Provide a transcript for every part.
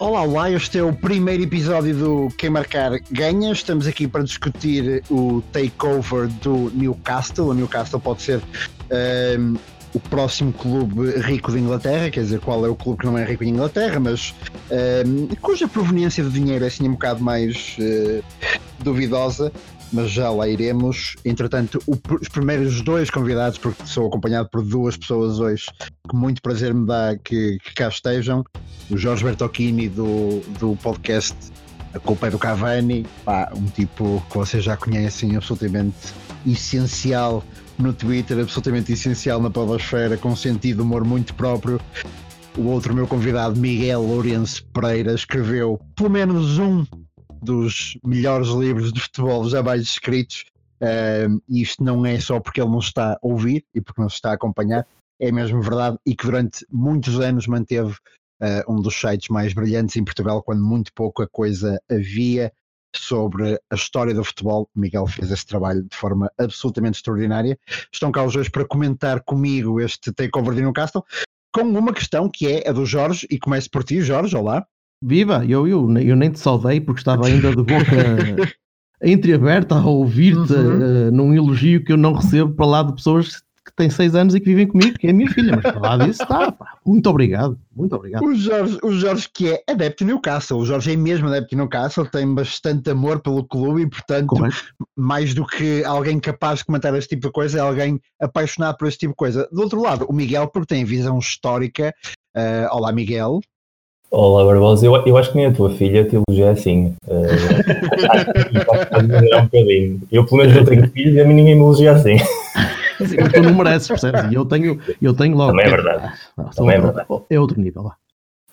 Olá, olá, este é o primeiro episódio do Quem Marcar Ganha. Estamos aqui para discutir o takeover do Newcastle. O Newcastle pode ser um, o próximo clube rico de Inglaterra, quer dizer, qual é o clube que não é rico em Inglaterra, mas um, cuja proveniência de dinheiro é assim um bocado mais uh, duvidosa mas já lá iremos. Entretanto, o, os primeiros dois convidados, porque sou acompanhado por duas pessoas hoje, que muito prazer me dá que, que cá estejam. O Jorge Bertocchini do, do podcast A Culpa é do Cavani, pá, um tipo que vocês já conhecem, absolutamente essencial no Twitter, absolutamente essencial na podosfera, com um sentido de humor muito próprio. O outro meu convidado, Miguel Lourenço Pereira, escreveu pelo menos um dos melhores livros de futebol jamais escritos. Uh, isto não é só porque ele não está a ouvir e porque não se está a acompanhar, é mesmo verdade. E que durante muitos anos manteve uh, um dos sites mais brilhantes em Portugal, quando muito pouca coisa havia sobre a história do futebol. O Miguel fez esse trabalho de forma absolutamente extraordinária. Estão cá os dois para comentar comigo este takeover de Newcastle, com uma questão que é a do Jorge, e começo por ti, Jorge. Olá. Viva! Eu, eu, eu nem te saudei porque estava ainda de boca entreaberta a ouvir-te uhum. uh, num elogio que eu não recebo para lá de pessoas têm seis anos e que vivem comigo, que é a minha filha, mas para lá disso está. Muito obrigado, muito obrigado. O Jorge, o Jorge que é adepto de Newcastle, o Jorge é mesmo adepto de Newcastle, tem bastante amor pelo clube e, portanto, Correto. mais do que alguém capaz de comentar este tipo de coisa, é alguém apaixonado por este tipo de coisa. Do outro lado, o Miguel, porque tem visão histórica. Uh, olá, Miguel. Olá, Barbosa. Eu, eu acho que nem a tua filha te elogia assim. Uh, um bocadinho. Eu, pelo menos, não tenho filhos e a mim ninguém me elogia assim. Tu não mereces, percebes? E eu tenho, eu tenho logo. Também é verdade. Ah, Também é verdade. É outro nível lá.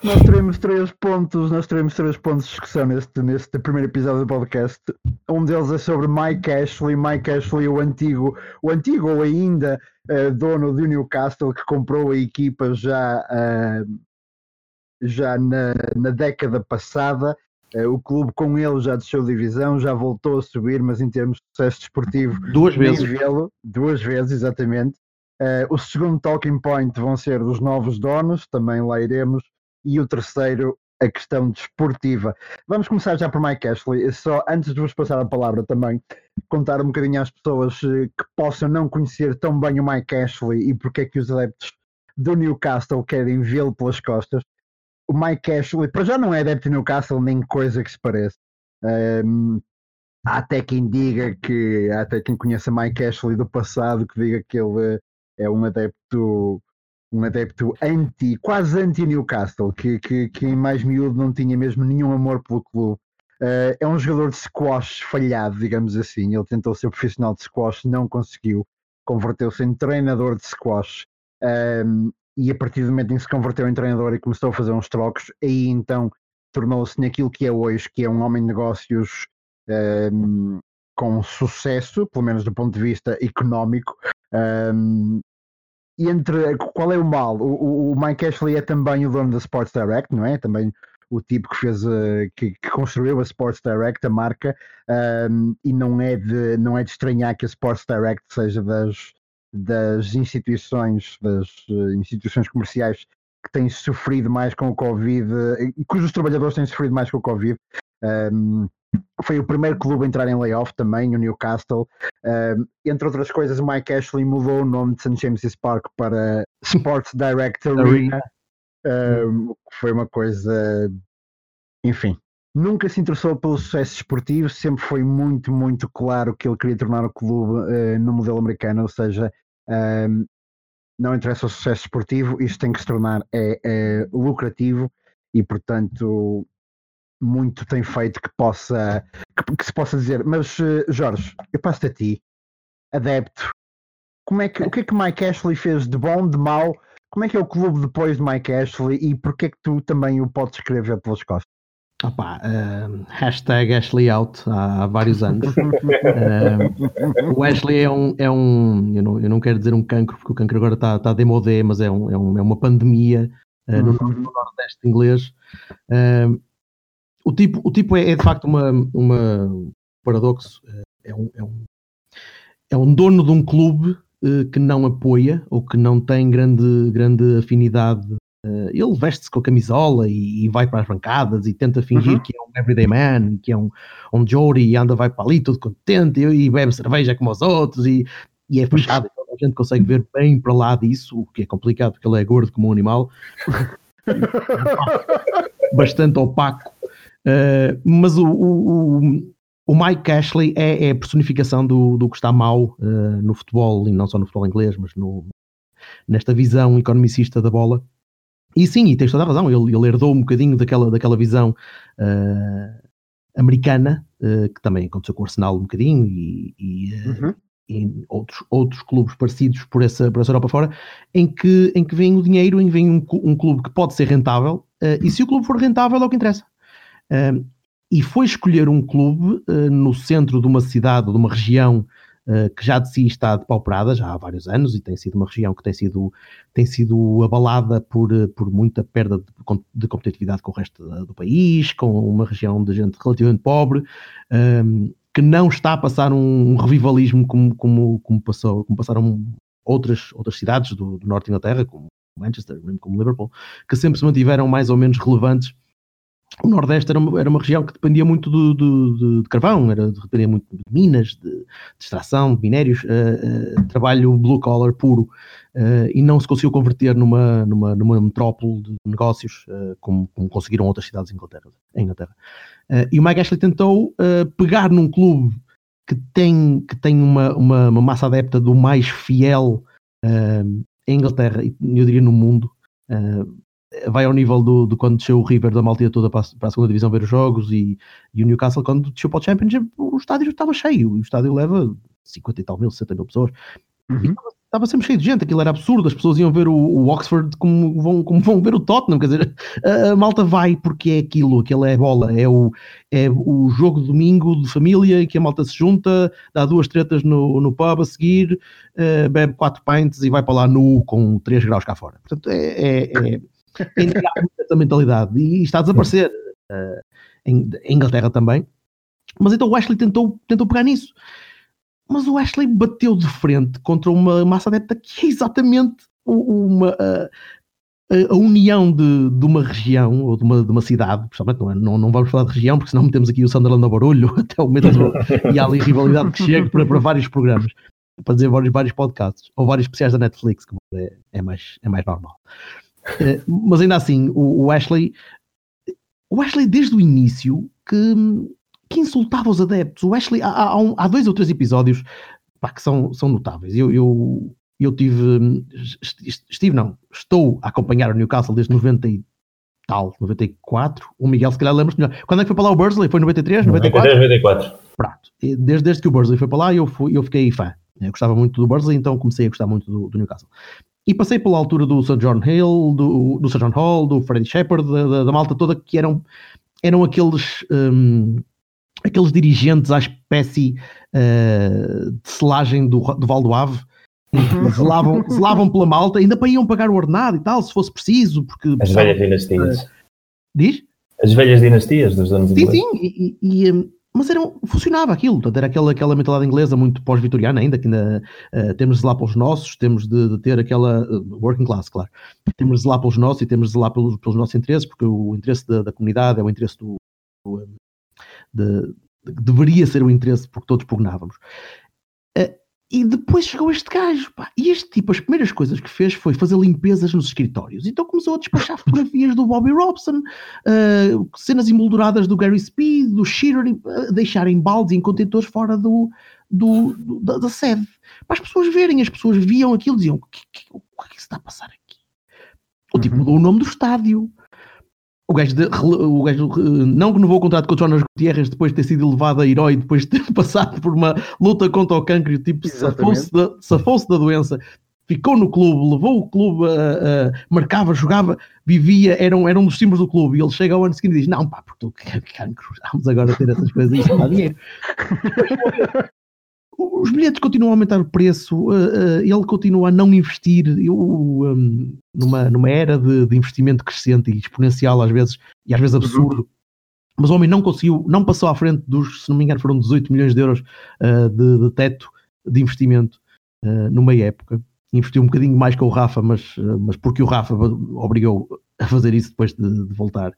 Nós teremos três pontos, nós teremos três pontos de discussão neste, neste primeiro episódio do podcast. Um deles é sobre Mike Ashley, Mike Ashley, o antigo, o antigo ou ainda uh, dono do Newcastle, que comprou a equipa já uh, já na, na década passada. Uh, o clube com ele já desceu divisão, já voltou a subir, mas em termos de sucesso desportivo, duas vezes. duas vezes, exatamente. Uh, o segundo talking point vão ser os novos donos, também lá iremos. E o terceiro, a questão desportiva. Vamos começar já por Mike Ashley. Só antes de vos passar a palavra também, contar um bocadinho às pessoas eh, que possam não conhecer tão bem o Mike Ashley e porque é que os adeptos do Newcastle querem vê-lo pelas costas o Mike Ashley, para já não é adepto de Newcastle nem coisa que se pareça. Um, há até quem diga que, há até quem conheça Mike Ashley do passado, que diga que ele é um adepto um adepto anti, quase anti-Newcastle, que, que, que em mais miúdo não tinha mesmo nenhum amor pelo clube. Uh, é um jogador de squash falhado, digamos assim. Ele tentou ser profissional de squash, não conseguiu. Converteu-se em treinador de squash. Um, e a partir do momento em que se converteu em treinador e começou a fazer uns trocos, aí então tornou-se naquilo que é hoje, que é um homem de negócios um, ehm, com sucesso, pelo menos do ponto de vista económico. Um, ehm, e entre qual é o mal? O, o, Mike Ashley é também o dono da Sports Direct, não é? Também o tipo que fez uh, que, que, construiu a Sports Direct, a marca, um, ehm, e não é de não é de estranhar que a Sports Direct seja das das instituições, das uh, instituições comerciais que têm sofrido mais com o Covid e cujos trabalhadores têm sofrido mais com o Covid. Um, foi o primeiro clube a entrar em layoff também, o Newcastle. Um, entre outras coisas, o Mike Ashley mudou o nome de St. James's Park para Sports Direct Arena, um, que foi uma coisa, enfim. Nunca se interessou pelo sucesso esportivo, sempre foi muito, muito claro que ele queria tornar o clube uh, no modelo americano, ou seja, um, não interessa o sucesso esportivo, isto tem que se tornar é, é, lucrativo e, portanto, muito tem feito que possa que, que se possa dizer. Mas, uh, Jorge, eu passo-te a ti, adepto. Como é que, o que é que Mike Ashley fez de bom, de mau? Como é que é o clube depois de Mike Ashley e porquê é que tu também o podes escrever pelas costas? Opa, uh, hashtag Ashley Out há, há vários anos. uh, o Ashley é um, é um eu, não, eu não quero dizer um cancro, porque o cancro agora está tá demodé, mas é, um, é, um, é uma pandemia uh, no, uhum. no, Nordeste inglês. o tipo, o tipo é, é, de facto uma, uma, paradoxo. É um, é um, é um dono de um clube que não apoia ou que não tem grande, grande afinidade Uh, ele veste-se com a camisola e, e, vai para as bancadas e tenta fingir uhum. que é um everyday man, que é um, um Jory e anda, vai para ali todo contente e, e bebe cerveja como os outros e, e é fechado. Então a gente consegue ver bem para lá disso, o que é complicado porque ele é gordo como um animal, bastante opaco. Uh, mas o, o, o, Mike Ashley é, é, a personificação do, do que está mal uh, no futebol, e não só no futebol inglês, mas no, nesta visão economicista da bola e sim, e tens toda a razão, ele, ele herdou um bocadinho daquela, daquela visão uh, americana, uh, que também aconteceu com o Arsenal um bocadinho, e, e, uh, uhum. e outros, outros clubes parecidos por essa, por essa Europa fora, em que, em que vem o dinheiro, em que vem um, um clube que pode ser rentável, e se o clube for rentável é o que interessa. e foi escolher um clube no centro de uma cidade, de uma região uh, que já de si está depauperada já há vários anos e tem sido uma região que tem sido, tem sido abalada por, eh, por muita perda de, de competitividade com o resto do país, com uma região de gente relativamente pobre, um, ehm, que não está a passar um revivalismo como, como, como, passou, como passaram outras, outras cidades do, do norte de Inglaterra, como Manchester, como Liverpool, que sempre se mantiveram mais ou menos relevantes o Nordeste era uma, era uma região que dependia muito do, do, do, de carvão, era, dependia muito de minas, de, de extração, de minérios, uh, uh, trabalho blue collar puro, uh, e não se conseguiu converter numa, numa, numa metrópole de negócios, como, como, conseguiram outras cidades em Inglaterra. Em Inglaterra. e o Mike Ashley tentou pegar num clube que tem, que tem uma, uma, uma massa adepta do mais fiel em Inglaterra, e eu diria no mundo, vai ao nível do, do quando desceu o River da Malta toda para a, para a, segunda divisão ver os jogos e, e o Newcastle quando desceu para o Championship o estádio estava cheio, o estádio leva 50 e tal mil, 60 mil pessoas uhum. estava, sempre cheio de gente, aquilo era absurdo as pessoas iam ver o, o, Oxford como vão, como vão ver o Tottenham, quer dizer a, a Malta vai porque é aquilo, aquilo é bola é o, é o jogo de domingo de família em que a Malta se junta dá duas tretas no, no pub a seguir uh, bebe quatro pints e vai para lá nu com 3 graus cá fora portanto é, é, é ainda há essa mentalidade e está a desaparecer uh, em, em, Inglaterra também. Mas então o Ashley tentou, tentou pegar nisso. Mas o Ashley bateu de frente contra uma massa adepta que é exatamente uma, a, união de, de, uma região ou de uma, de uma cidade, principalmente não, é, não, não, vamos falar de região, porque senão metemos aqui o Sunderland no barulho até o medo e há ali rivalidade que chega para, para vários programas, para dizer vários, vários podcasts ou vários especiais da Netflix, que é, é, mais, é mais normal. Eh, mas ainda assim, o, o, Ashley, o Ashley desde o início que, que insultava os adeptos. O Ashley, há, há, um, há dois ou três episódios pá, que são, são notáveis. Eu, eu, eu tive, estive, não, estou a acompanhar o Newcastle desde 90 e tal, 94. O Miguel, se calhar, lembra-se melhor. Quando é que foi para lá o Bursley? Foi 93, 94? 93, 94. Pronto. Desde, desde que o Bursley foi para lá, eu, fui, eu fiquei fã. Eu gostava muito do Bursley, então comecei a gostar muito do, do Newcastle. E passei pela altura do Sir John Hill, do, do Sir John Hall, do Freddie Shepard, da, da, da, malta toda, que eram, eram aqueles, um, aqueles dirigentes à espécie uh, de selagem do, do Val do Ave, uhum. zelavam, zelavam pela malta, ainda para iam pagar o ordenado e tal, se fosse preciso, porque... As velhas dinastias. Uh, diz? As velhas dinastias dos anos Sim, sim, e, e, hum, mas era, funcionava aquilo, portanto, era aquela, aquela mentalidade inglesa muito pós-vitoriana ainda, que ainda uh, temos de zelar para os nossos, temos de, de ter aquela uh, working class, claro, temos de zelar para os nossos e temos de zelar pelos, pelos nossos interesses, porque o interesse da, da comunidade é o interesse do, do eh, de, de, deveria ser o interesse porque todos pugnávamos. Uh, e depois chegou este gajo, pá, e este tipo, as primeiras coisas que fez foi fazer limpezas nos escritórios. Então começou a despachar fotografias do Bobby Robson, uh, cenas emolduradas do Gary Speed, do Shearer, uh, deixarem baldes em contentores fora do, do, do da, da, sede. Para as pessoas verem, as pessoas viam aquilo e diziam: o que, que, o que é que se está a passar aqui? O tipo uhum. mudou o nome do estádio, o gajo, de, o gajo não renovou o contrato com o Jonas Gutierrez depois de ter sido elevado a herói, depois de ter passado por uma luta contra o cancro o tipo safou-se da, safou da doença, ficou no clube, levou o clube, a, a, marcava, jogava, vivia, era um, era um dos símbolos do clube. E ele chega ao ano seguinte e diz: Não, pá, porque tu cancro, vamos agora ter essas coisas, isto dá dinheiro. os bilhetes continuam a aumentar o preço, uh, uh, ele continua a não investir. Eu, um, numa, numa era de, de, investimento crescente e exponencial, às vezes, e às vezes uhum. absurdo, mas o homem não conseguiu, não passou à frente dos, se não me engano, foram 18 milhões de euros uh, de, de, teto de investimento uh, numa época. Investiu um bocadinho mais que o Rafa, mas, uh, mas porque o Rafa obrigou a fazer isso depois de, de voltar.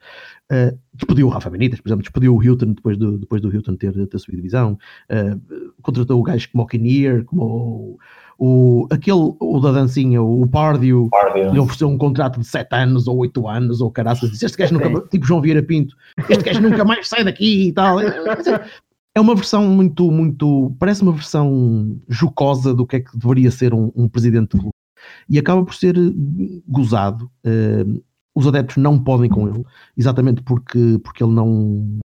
Uh, despediu o Rafa Benítez, por exemplo, despediu o Hilton depois do, depois do Hilton ter, ter subido divisão. Uh, contratou o gajo como o Kinnear, como o, o, aquele, o da dancinha, o Pardio, lhe ofereceu um contrato de 7 anos ou 8 anos, ou caraças, disse, este gajo nunca, tipo João Vieira Pinto, este gajo nunca mais sai daqui e tal. É uma versão muito, muito, parece uma versão jocosa do que é que deveria ser um, um presidente de clube. E acaba por ser gozado. Uh, os adeptos não podem com ele, exatamente porque, porque ele não,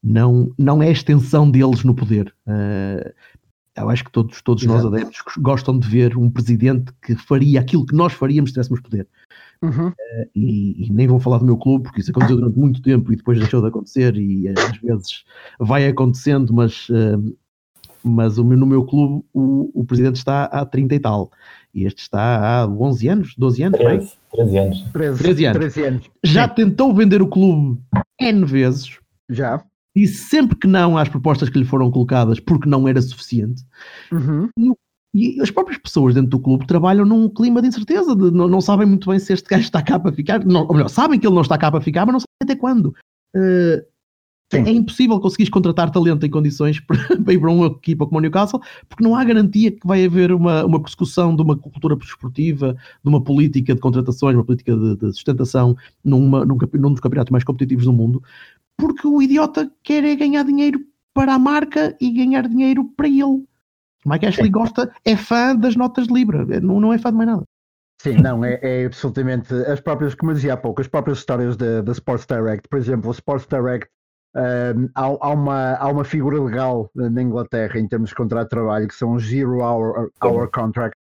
não, não é a extensão deles no poder. Uh, eu acho que todos, todos nós adeptos gostam de ver um presidente que faria aquilo que nós faríamos se tivéssemos poder. Uhum. Uh, e, e, nem vou falar do meu clube, porque isso aconteceu durante muito tempo e depois deixou de acontecer, e uh, às vezes vai acontecendo, mas, uh, mas o, no meu clube o, o presidente está há 30 e tal, e este está há 11 anos, 12 anos, 13, 13 anos. 13, 13 anos. 13 anos. Já tentou vender o clube N vezes. Já disse sempre que não às propostas que lhe foram colocadas porque não era suficiente. Uhum. E, e, as próprias pessoas dentro do clube trabalham num clima de incerteza, de, não, não, sabem muito bem se este gajo está cá para ficar, não, ou melhor, sabem que ele não está cá para ficar, mas não sabem até quando. Uh, é impossível conseguires contratar talento em condições para, para ir para uma equipa como o Newcastle, porque não há garantia que vai haver uma, uma persecução de uma cultura desportiva, de uma política de contratações, uma política de, de sustentação numa, num, num dos campeonatos mais competitivos do mundo, porque o idiota quer é ganhar dinheiro para a marca e ganhar dinheiro para ele. O Mike Ashley gosta, é fã das notas de Libra, não, não é fã de mais nada. Sim, não, é, é absolutamente as próprias, como eu dizia há pouco, as próprias histórias da Sports Direct, por exemplo, o Sports Direct há, há, uma, há uma figura legal na Inglaterra em termos de contrato de trabalho que são Zero Hour, hour Contract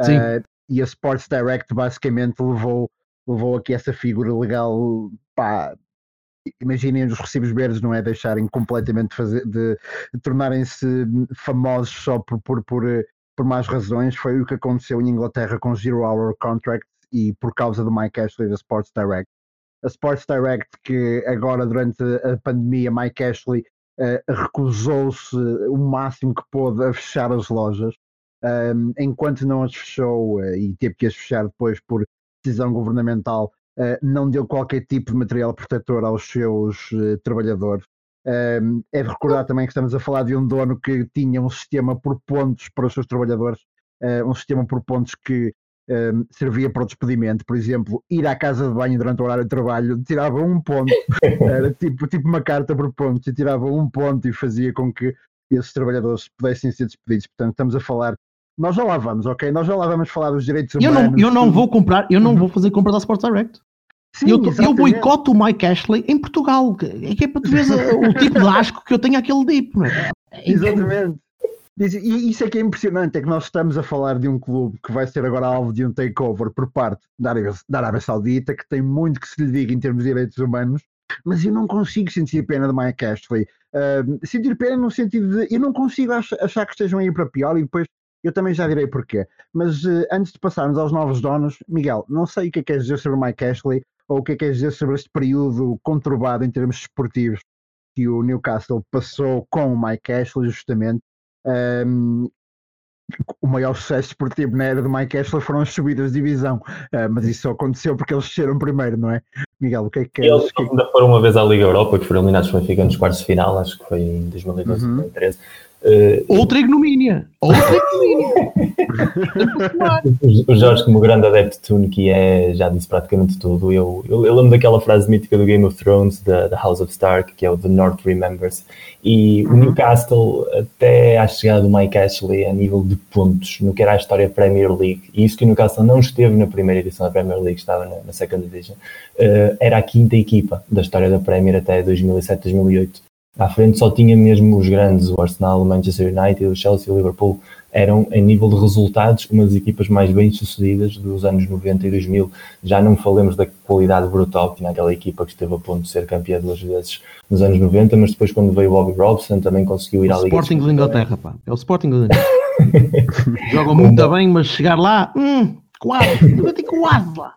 uh, e a Sports Direct basicamente levou, levou aqui essa figura legal pá, imaginem os recibos verdes, não é? Deixarem completamente fazer, de, de tornarem-se famosos só por, por, por, por más razões. Foi o que aconteceu em Inglaterra com Zero Hour Contract e por causa do Mike Ashley da Sports Direct. A Sports Direct, que agora durante a pandemia, Mike Ashley uh, recusou-se o máximo que pôde a fechar as lojas. Um, enquanto não as fechou uh, e teve que as fechar depois por decisão governamental, uh, não deu qualquer tipo de material protetor aos seus trabalhadores. Um, é de recordar também que estamos a falar de um dono que tinha um sistema por pontos para os seus trabalhadores, um sistema por pontos que um, servia para o despedimento, por exemplo, ir à casa de banho durante o horário de trabalho, tirava um ponto, era tipo, tipo uma carta por pontos, e tirava um ponto e fazia com que esses trabalhadores pudessem ser despedidos. Portanto, estamos a falar nós já lá vamos, ok? Nós já lá vamos falar dos direitos humanos. Eu não, eu não vou comprar, eu não uhum. vou fazer compra da Sports Direct. Sim, eu, eu boicoto o Mike Ashley em Portugal. É que é para tu ver o tipo de asco que eu tenho àquele tipo. É exatamente. E isso é que é impressionante, é que nós estamos a falar de um clube que vai ser agora alvo de um takeover por parte da Arábia, da Arábia Saudita, que tem muito que se lhe diga em termos de direitos humanos, mas eu não consigo sentir pena de Mike Ashley. Uh, sentir pena no sentido de eu não consigo achar que estejam a ir para pior e depois eu também já direi porquê. Mas uh, antes de passarmos aos novos donos, Miguel, não sei o que é que queres dizer sobre o Mike Ashley, ou o que é que queres dizer sobre este período conturbado em termos esportivos que o Newcastle passou com o Mike Ashley, justamente. Um, o maior sucesso esportivo na era do Mike Ashley foram as subidas de divisão, uh, mas isso só aconteceu porque eles desceram primeiro, não é? Miguel, o que é que queres? Eles ainda foram uma vez à Liga Europa, que foram eliminados pelo Benfica nos quartos de final, acho que foi em 2012, uhum. 2013. Uh, Outra ignomínia. Outra ignomínia. o Jorge, como grande adepto de Tune, que é, já disse praticamente tudo. Eu, eu, eu, lembro daquela frase mítica do Game of Thrones, da, House of Stark, que é o The North Remembers. E uhum. o Newcastle, até à chegada do Mike Ashley, a nível de pontos, no que era a história Premier League, e isso que o Newcastle não esteve na primeira edição da Premier League, estava na, na Second Division, uh, era a quinta equipa da história da Premier até 2007-2008 à frente só tinha mesmo os grandes, o Arsenal, o Manchester United, o Chelsea e o Liverpool. Eram, em nível de resultados, uma das equipas mais bem sucedidas dos anos 90 e 2000. Já não falemos da qualidade brutal que tinha aquela equipa que esteve a ponto de ser campeã duas vezes nos anos 90, mas depois, quando veio o Bobby Robson, também conseguiu ir à Liga. Sporting de Inglaterra, pá. É o Sporting de Inglaterra. Jogam muito bem, mas chegar lá, hum, quase, quase lá.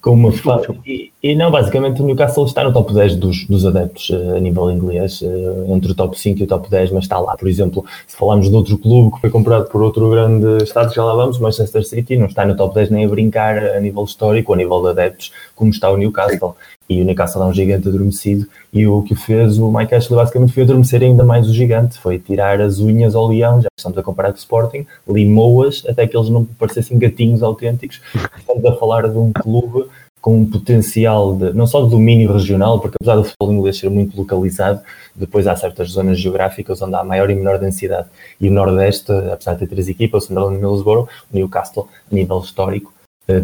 Com uma, fa e, E não, basicamente o Newcastle está no top 10 dos, dos adeptos uh, a nível inglês, uh, entre o top 5 e o top 10, mas está lá. Por exemplo, se falarmos de outro clube que foi comprado por outro grande estado, já lá vamos, Manchester City não está no top 10 nem a brincar a nível histórico, a nível de adeptos, como está o Newcastle. E o Newcastle é um gigante adormecido e o que fez o Mike Ashley basicamente foi adormecer ainda mais o gigante, foi tirar as unhas ao leão, já estamos a comparar com o Sporting, limou-as até que eles não parecessem gatinhos autênticos. Estamos a falar de um clube com um potencial de, não só de domínio regional, porque apesar do futebol inglês ser muito localizado, depois há certas zonas geográficas onde há maior e menor densidade. E o Nordeste, apesar de ter três equipas, o Sunderland e Middlesbrough, o Newcastle, a nível histórico,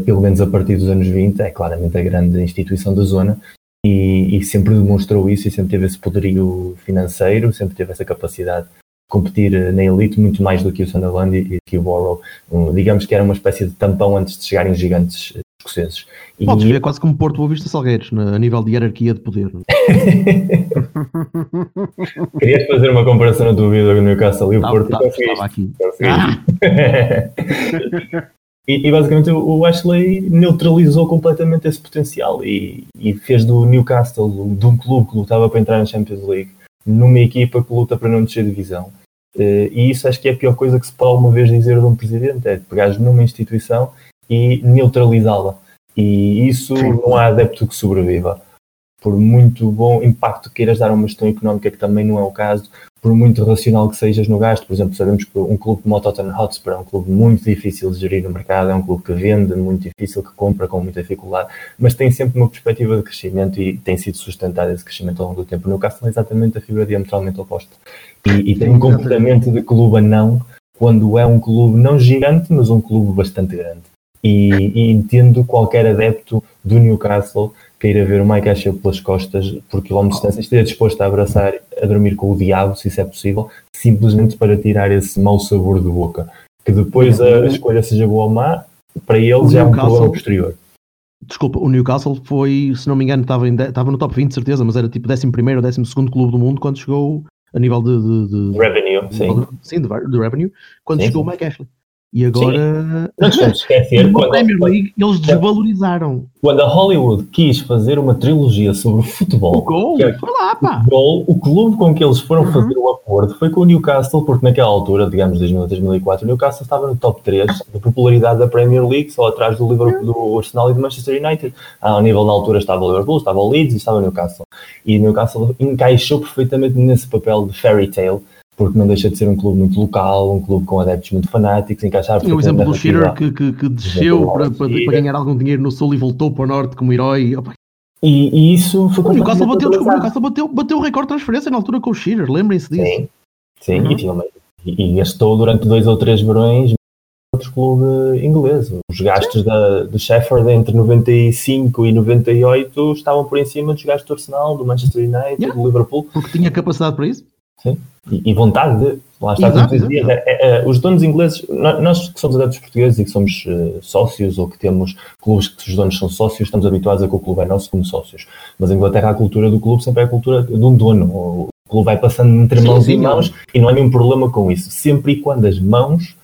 pelo menos a partir dos anos 20, é claramente a grande instituição da zona e, e sempre demonstrou isso e sempre teve esse poderio financeiro, sempre teve essa capacidade competir eh, na elite muito mais do que o Sunderland e, que o Borough. Um, digamos que era uma espécie de tampão antes de chegarem os gigantes eh, escoceses. E... Podes ver quase como Porto Boa Vista Salgueiros, a nível de hierarquia de poder. Querias fazer uma comparação na tua vida com o Newcastle e o Porto? Tá, estava aqui. Ah! e, e, basicamente o Ashley neutralizou completamente esse potencial e, e fez do Newcastle, de um clube que lutava para entrar na Champions League, numa equipa que luta para não descer divisão. Uh, e isso acho que é a pior coisa que se pode alguma vez dizer de um presidente, é pegar numa instituição e neutralizá-la. E isso Sim. não há adepto que sobreviva. Por muito bom impacto que queiras dar a uma gestão económica, que também não é o caso, por muito racional que sejas no gasto, por exemplo, sabemos que um clube como o Tottenham Hotspur é um clube muito difícil de gerir no mercado, é um clube que vende, muito difícil, que compra com muita dificuldade, mas tem sempre uma perspectiva de crescimento e tem sido sustentado esse crescimento ao longo do tempo. No caso, é exatamente a figura diametralmente oposta. E, e tem um comportamento de clube a não, quando é um clube não gigante, mas um clube bastante grande. E, e entendo qualquer adepto do Newcastle queira ver o Mike Ashley pelas costas por quilómetros de distância, esteja disposto a abraçar, a dormir com o diabo, se isso é possível, simplesmente para tirar esse mau sabor de boca. Que depois a escolha seja boa ou má, para eles já é um problema posterior. Desculpa, o Newcastle foi, se não me engano, estava, em, estava no top 20, certeza, mas era tipo 11 ou 12 clube do mundo quando chegou a nível de, de, de revenue, sim. sim, de, de revenue, quando sim, chegou o Mike Ashley. E agora. Sim. Não te esquecer. quando, Premier League eles desvalorizaram. Quando a Hollywood quis fazer uma trilogia sobre futebol. O gol, é, foi lá, pá. O, gol, o clube com que eles foram uhum. fazer o acordo foi com o Newcastle, porque naquela altura, digamos 2000 2004, o Newcastle estava no top 3 de popularidade da Premier League, só atrás do Liverpool, do Arsenal e do Manchester United. Ah, ao nível na altura estava o Liverpool, estava o Leeds e estava o Newcastle. E o Newcastle encaixou perfeitamente nesse papel de fairy tale porque não deixa de ser um clube muito local, um clube com adeptos muito fanáticos, encaixar Tinha o exemplo do Shearer que, que, que desceu para, para, para, ganhar algum dinheiro no Sul e voltou para o Norte como herói. E, e, isso foi o Newcastle bateu, desculpa, o Newcastle bateu, bateu o recorde de transferência na altura com o Shearer, lembrem-se disso. Sim, sim uhum. e, e gastou durante dois ou três verões outro clube inglês. Os gastos da, do Sheffield entre 95 e 98 estavam por em cima dos gastos do Arsenal, do Manchester United, yeah. do Liverpool. Porque tinha capacidade para isso? Sim. E, e vontade de. Lá está, exato, exato. É, é, é, os donos ingleses, nós que somos adeptos portugueses e que somos uh, sócios ou que temos clubes que os donos são sócios, estamos habituados a que o clube é nosso como sócios. Mas em Inglaterra a cultura do clube sempre é a cultura de um dono. O clube vai passando entre sim, mãos sim, e mãos e não há nenhum problema com isso. Sempre e quando as mãos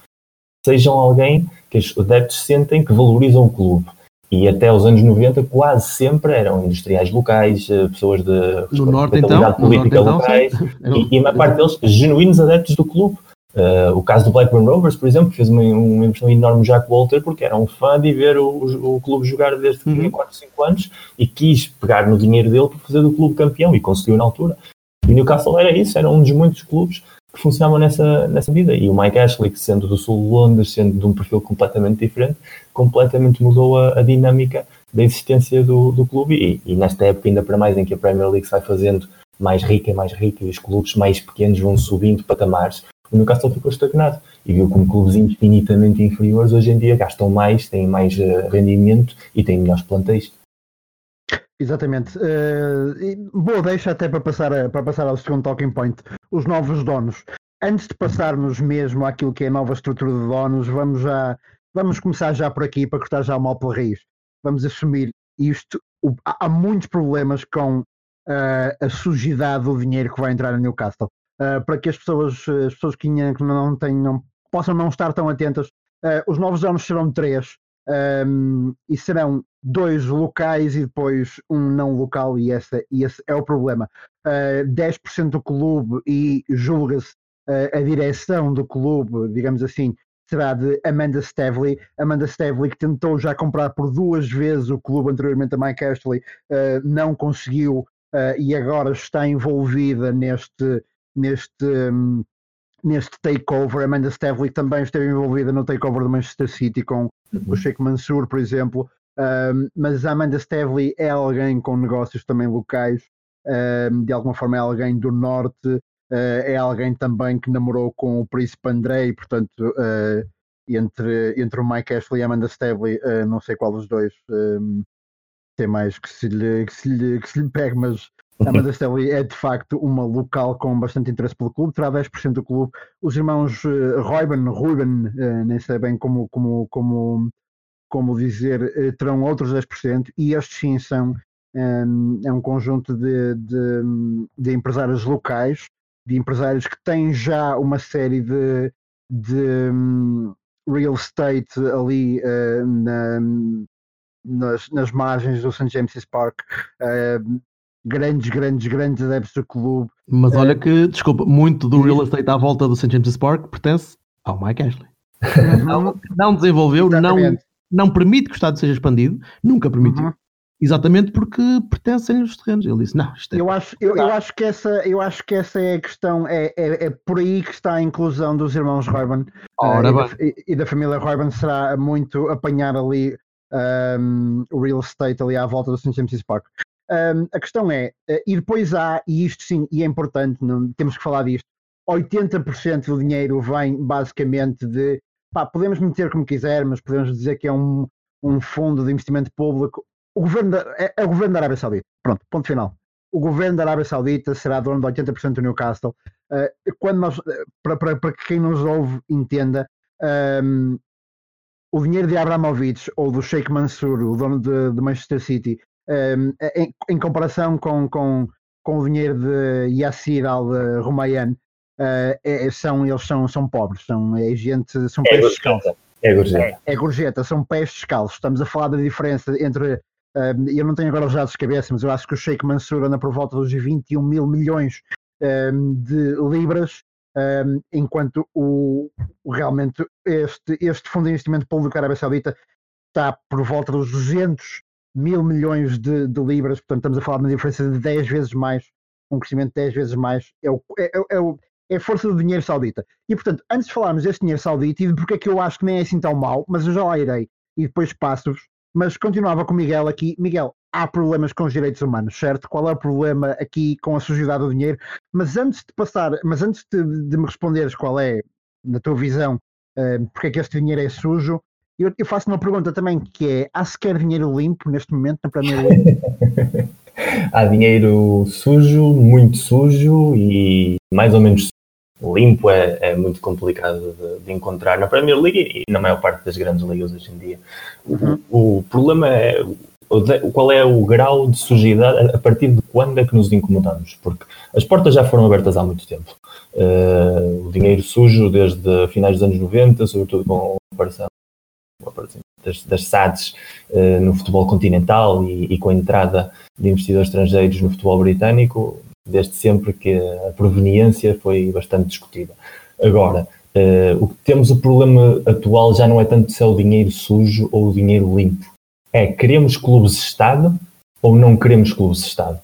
sejam alguém que os adeptos sentem que valorizam o clube e até os anos 90 quase sempre eram industriais locais, eh, pessoas de no norte, então, política no norte, locais, então, e, e a maior parte deles genuínos adeptos do clube. Uh, o caso do Blackburn Rovers, por exemplo, fez uma, uma impressão enorme Jack Walter, porque era um fã de ver o, o, o clube jogar desde uhum. tinha 4, 5 anos e quis pegar no dinheiro dele para fazer do clube campeão e conseguiu na altura. E o Newcastle era isso, era um dos muitos clubes que funcionavam nessa, nessa vida. E o Mike Ashley, que sendo do sul de Londres, sendo de um perfil completamente diferente, completamente mudou a, a dinâmica da existência do, do clube. E, e, nesta época, ainda para mais, em que a Premier League se vai fazendo mais rica e mais rica, e os clubes mais pequenos vão subindo patamares, o Newcastle ficou estagnado. E viu como clubes infinitamente inferiores hoje em dia gastam mais, têm mais uh, rendimento e têm melhores plantéis. Exatamente. Uh, boa deixa até para passar, a, para passar ao segundo talking point. Os novos donos. Antes de passarmos mesmo àquilo que é a nova estrutura de donos, vamos já vamos começar já por aqui para cortar já o mal pela raiz. Vamos assumir isto. O, há, muitos problemas com uh, a sujidade do dinheiro que vai entrar no Newcastle. Uh, para que as pessoas, as pessoas que não tenham, possam não estar tão atentas, os novos donos serão três. Um, e serão dois locais e depois um não local, e, essa, e esse é o problema. Uh, 10% do clube e julga-se uh, a direção do clube, digamos assim, será de Amanda Stavely. Amanda Stavely que tentou já comprar por duas vezes o clube anteriormente a Mike Ashley, uh, não conseguiu uh, e agora está envolvida neste, neste, um, neste takeover. Amanda Stavely também esteve envolvida no takeover do Manchester City com uhum. o Sheikh Mansour, por exemplo. Um, mas a Amanda Stavely é alguém com negócios também locais, um, de alguma forma é alguém do norte, uh, é alguém também que namorou com o Príncipe Andrei, portanto, uh, entre, entre o Mike Ashley e a Amanda Stavely, uh, não sei qual dos dois um, tem mais que se lhe, que se lhe, que se lhe pegue, mas a Amanda Stanley é de facto uma local com bastante interesse pelo clube, terá 10% do clube. Os irmãos uh, Ruben, Ruben uh, nem sei bem como, como, como, como dizer, uh, terão outros 10%, e estes sim são um, é um conjunto de, de, de, empresários locais, de empresários que têm já uma série de, de um, real estate ali uh, na, nas, nas margens do St. James's Park. Uh, grandes, grandes, grandes adeptos do clube. Mas olha que, desculpa, muito do real estate à volta do St. James's Park pertence ao Mike Ashley. Uhum. não, não, desenvolveu, não, não permite que o Estado seja expandido, nunca permitiu. Uhum. Exatamente porque pertencem-lhe os terrenos. Ele disse: não, isto é... eu, acho, eu, eu, acho que essa, eu acho que essa é a questão, é, é, é por aí que está a inclusão dos irmãos Reuben uh, e, da, e, e, da, família Reuben será muito apanhar ali um, o real estate ali à volta do St. James's Park. Um, a questão é, uh, e depois há, e isto sim, e é importante, não, temos que falar disto, 80% do dinheiro vem basicamente de, pá, podemos meter como quiser, mas podemos dizer que é um, um fundo de investimento público. O governo da, é, é o governo da Arábia Saudita. Pronto, ponto final. O governo da Arábia Saudita será dono de 80% do Newcastle. Uh, quando nós, para, para, para quem nos ouve entenda, um, o dinheiro de Abramovich ou do Sheikh Mansour, o dono de, de Manchester City, um, ehm, em, em, comparação com, com, com o dinheiro de Yassir al-Rumayyan, uh, é, são, eles são, são pobres, são é gente, são é pés descalços. É gorjeta. É, é gorjeta, são pés descalços. Estamos a falar da diferença entre. Ehm, eu não tenho agora os dados de cabeça, mas eu acho que o Sheikh Mansour anda por volta dos 21 mil milhões um, ehm, de libras um, enquanto o, realmente este, este fundo de investimento público da Arábia Saudita está por volta dos 200 mil milhões de, de, libras, portanto estamos a falar de uma diferença de 10 vezes mais, um crescimento de 10 vezes mais, é, o, é, é, o, é a força do dinheiro saudita. E portanto, antes de falarmos deste dinheiro saudita e de porque é que eu acho que nem é assim tão mau, mas eu já lá irei e depois passo-vos, mas continuava com o Miguel aqui. Miguel, há problemas com os direitos humanos, certo? Qual é o problema aqui com a sujidade do dinheiro? Mas antes de passar, mas antes de, de me responderes qual é, na tua visão, uh, porque é que este dinheiro é sujo, eu, eu faço uma pergunta também que é: há sequer dinheiro limpo neste momento na Premier League? há dinheiro sujo, muito sujo e mais ou menos limpo é, é muito complicado de, de, encontrar na Premier League e na maior parte das grandes ligas hoje em dia. Uhum. O, o, problema é qual é o grau de sujidade, a partir de quando é que nos incomodamos? Porque as portas já foram abertas há muito tempo. Uh, o dinheiro sujo desde finais dos anos 90, sobretudo com a aparição das, das SADs uh, no futebol continental e, e, com a entrada de investidores estrangeiros no futebol britânico, desde sempre que a proveniência foi bastante discutida. Agora, uh, o que temos o problema atual já não é tanto se é o dinheiro sujo ou o dinheiro limpo é queremos clubes-Estado ou não queremos clubes-Estado?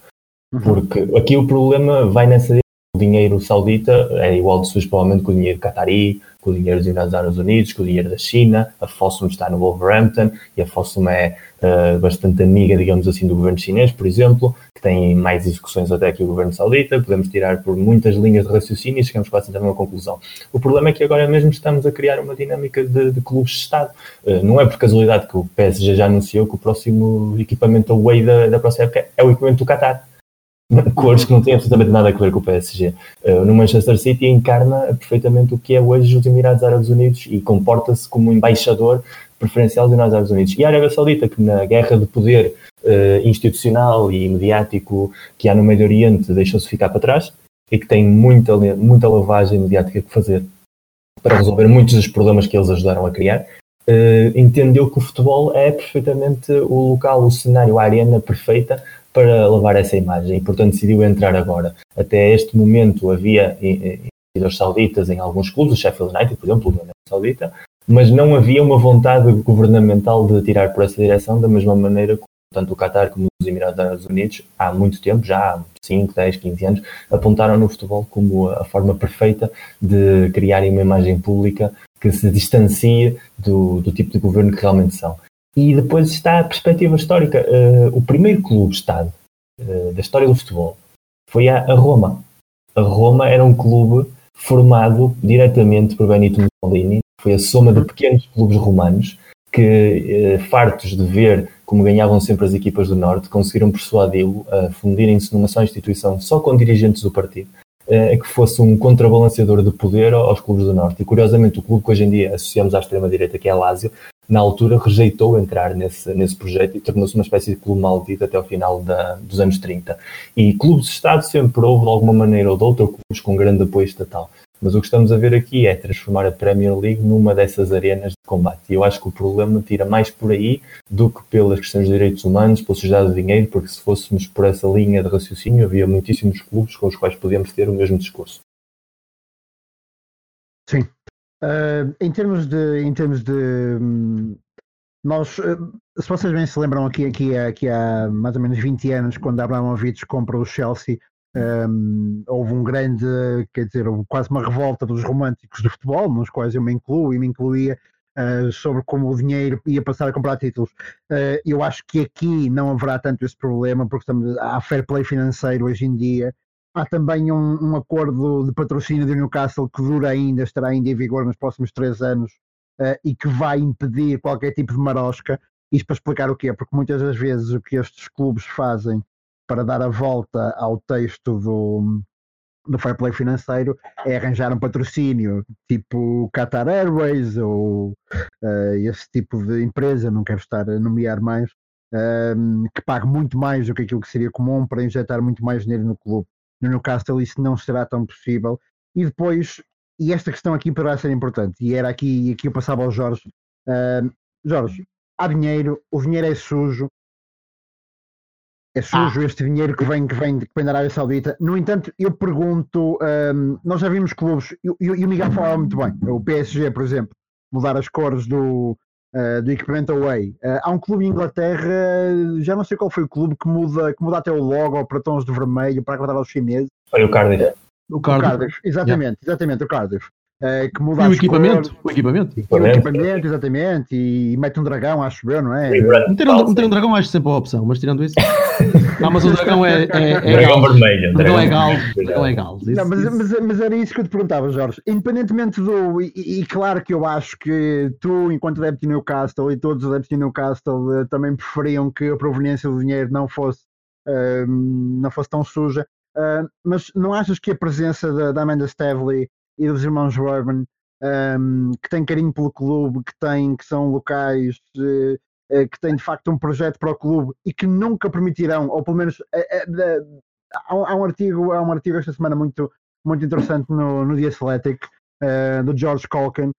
Uhum. Porque aqui o problema vai nessa o dinheiro saudita é igual de sujo provavelmente com o dinheiro catari, com o dinheiro dos Estados Unidos, com o dinheiro da China. A Fossum está no Wolverhampton e a Fossum é uh, bastante amiga, digamos assim, do governo chinês, por exemplo, que tem mais execuções até que o governo saudita. Podemos tirar por muitas linhas de raciocínio e chegamos quase a uma conclusão. O problema é que agora mesmo estamos a criar uma dinâmica de, de clubes de Estado. Uh, não é por casualidade que o PSG já anunciou que o próximo equipamento away da, da próxima época é o equipamento do Qatar cores que não têm absolutamente nada a ver com o PSG. Uh, no Manchester City encarna perfeitamente o que é hoje os Emirados Árabes Unidos e comporta-se como embaixador preferencial dos Emirados Árabes Unidos. E a Arábia Saudita, que na guerra de poder uh, institucional e mediático que há no Médio Oriente deixou-se ficar para trás e que tem muita, muita lavagem mediática que fazer para resolver muitos dos problemas que eles ajudaram a criar. uh, entendeu que o futebol é perfeitamente o local, o cenário, a arena perfeita para levar essa imagem e, portanto, decidiu entrar agora. Até este momento havia investidores sauditas em alguns clubes, o Sheffield United, por exemplo, o Saudita, mas não havia uma vontade governamental de tirar por essa direção da mesma maneira que tanto o Qatar como os Emirados Árabes Unidos, há muito tempo, já há 5, 10, 15 anos, apontaram no futebol como a forma perfeita de criarem uma imagem pública que se distancie do, do tipo de governo que realmente são. E depois está a perspectiva histórica. Uh, o primeiro clube-estado uh, da história do futebol foi a, a, Roma. A Roma era um clube formado diretamente por Benito Mussolini, foi a soma de pequenos clubes romanos que, uh, fartos de ver como ganhavam sempre as equipas do Norte, conseguiram persuadi-lo a fundirem-se numa só instituição só com dirigentes do partido que fosse um contrabalanceador de poder aos clubes do Norte. E curiosamente, o clube que hoje em dia associamos à extrema-direita, que é a Lazio, na altura rejeitou entrar nesse, nesse projeto e tornou-se uma espécie de clube maldito até ao final da, dos anos 30. E clubes de Estado sempre houve, de alguma maneira ou de outra, clubes com grande apoio estatal. Mas o que estamos a ver aqui é transformar a Premier League numa dessas arenas de combate. E eu acho que o problema tira mais por aí do que pelas questões de direitos humanos, pela sociedade de dinheiro, porque se fôssemos por essa linha de raciocínio, havia muitíssimos clubes com os quais podíamos ter o mesmo discurso. Sim. Uh, em termos de. Em termos de hum, nós, uh, se vocês bem se lembram, aqui, aqui, aqui há mais ou menos 20 anos, quando Abramovich compra o Chelsea, um, houve um grande, quer dizer, quase uma revolta dos românticos do futebol, nos quais eu me incluo e me incluía, uh, sobre como o dinheiro ia passar a comprar títulos. Uh, eu acho que aqui não haverá tanto esse problema, porque estamos, há fair play financeiro hoje em dia. Há também um, um acordo de patrocínio do Newcastle que dura ainda, estará ainda em vigor nos próximos três anos uh, e que vai impedir qualquer tipo de marosca. Isto para explicar o quê? Porque muitas das vezes o que estes clubes fazem para dar a volta ao texto do, do fair play financeiro é arranjar um patrocínio tipo Qatar Airways ou uh, esse tipo de empresa, não quero estar a nomear mais, uh, que pague muito mais do que aquilo que seria comum para injetar muito mais dinheiro no clube. No Newcastle isso não será tão possível. E depois, e esta questão aqui poderá ser importante, e era aqui, aqui eu passava ao Jorge. Uh, Jorge, há dinheiro, o dinheiro é sujo, é sujo ah. este dinheiro que vem, que, vem, que vem da Arábia Saudita. No entanto, eu pergunto: um, nós já vimos clubes, e, e o Miguel falava muito bem, o PSG, por exemplo, mudar as cores do, uh, do equipamento away. Uh, há um clube em Inglaterra, já não sei qual foi o clube, que muda, que muda até o logo para tons de vermelho para agradar aos chineses. Foi o Cardiff. O Cardiff, o Cardiff exatamente, yeah. exatamente, o Cardiff. Uh, que muda e o equipamento, o equipamento. E o equipamento, exatamente. E mete um dragão, acho eu, não é? Meter um, meter um dragão acho sempre a opção, mas tirando isso. não, mas o dragão é. é, é dragão vermelho. Dragão, é gal. Dragão é gal. Isso, não, mas, mas, mas, era isso que eu te perguntava, Jorge. Independentemente do. E, e, claro que eu acho que tu, enquanto adepto de Newcastle, e todos os adeptos de Newcastle uh, também preferiam que a proveniência do dinheiro não fosse, uh, não fosse tão suja. Uh, mas não achas que a presença da, da Amanda Stavley e dos irmãos Rorman, um, que têm carinho pelo clube, que, têm, que são locais, uh, uh, que têm de facto um projeto para o clube e que nunca permitirão, ou pelo menos uh, há, um artigo, há um artigo esta semana muito, muito interessante no, no The Athletic, do George Colkin,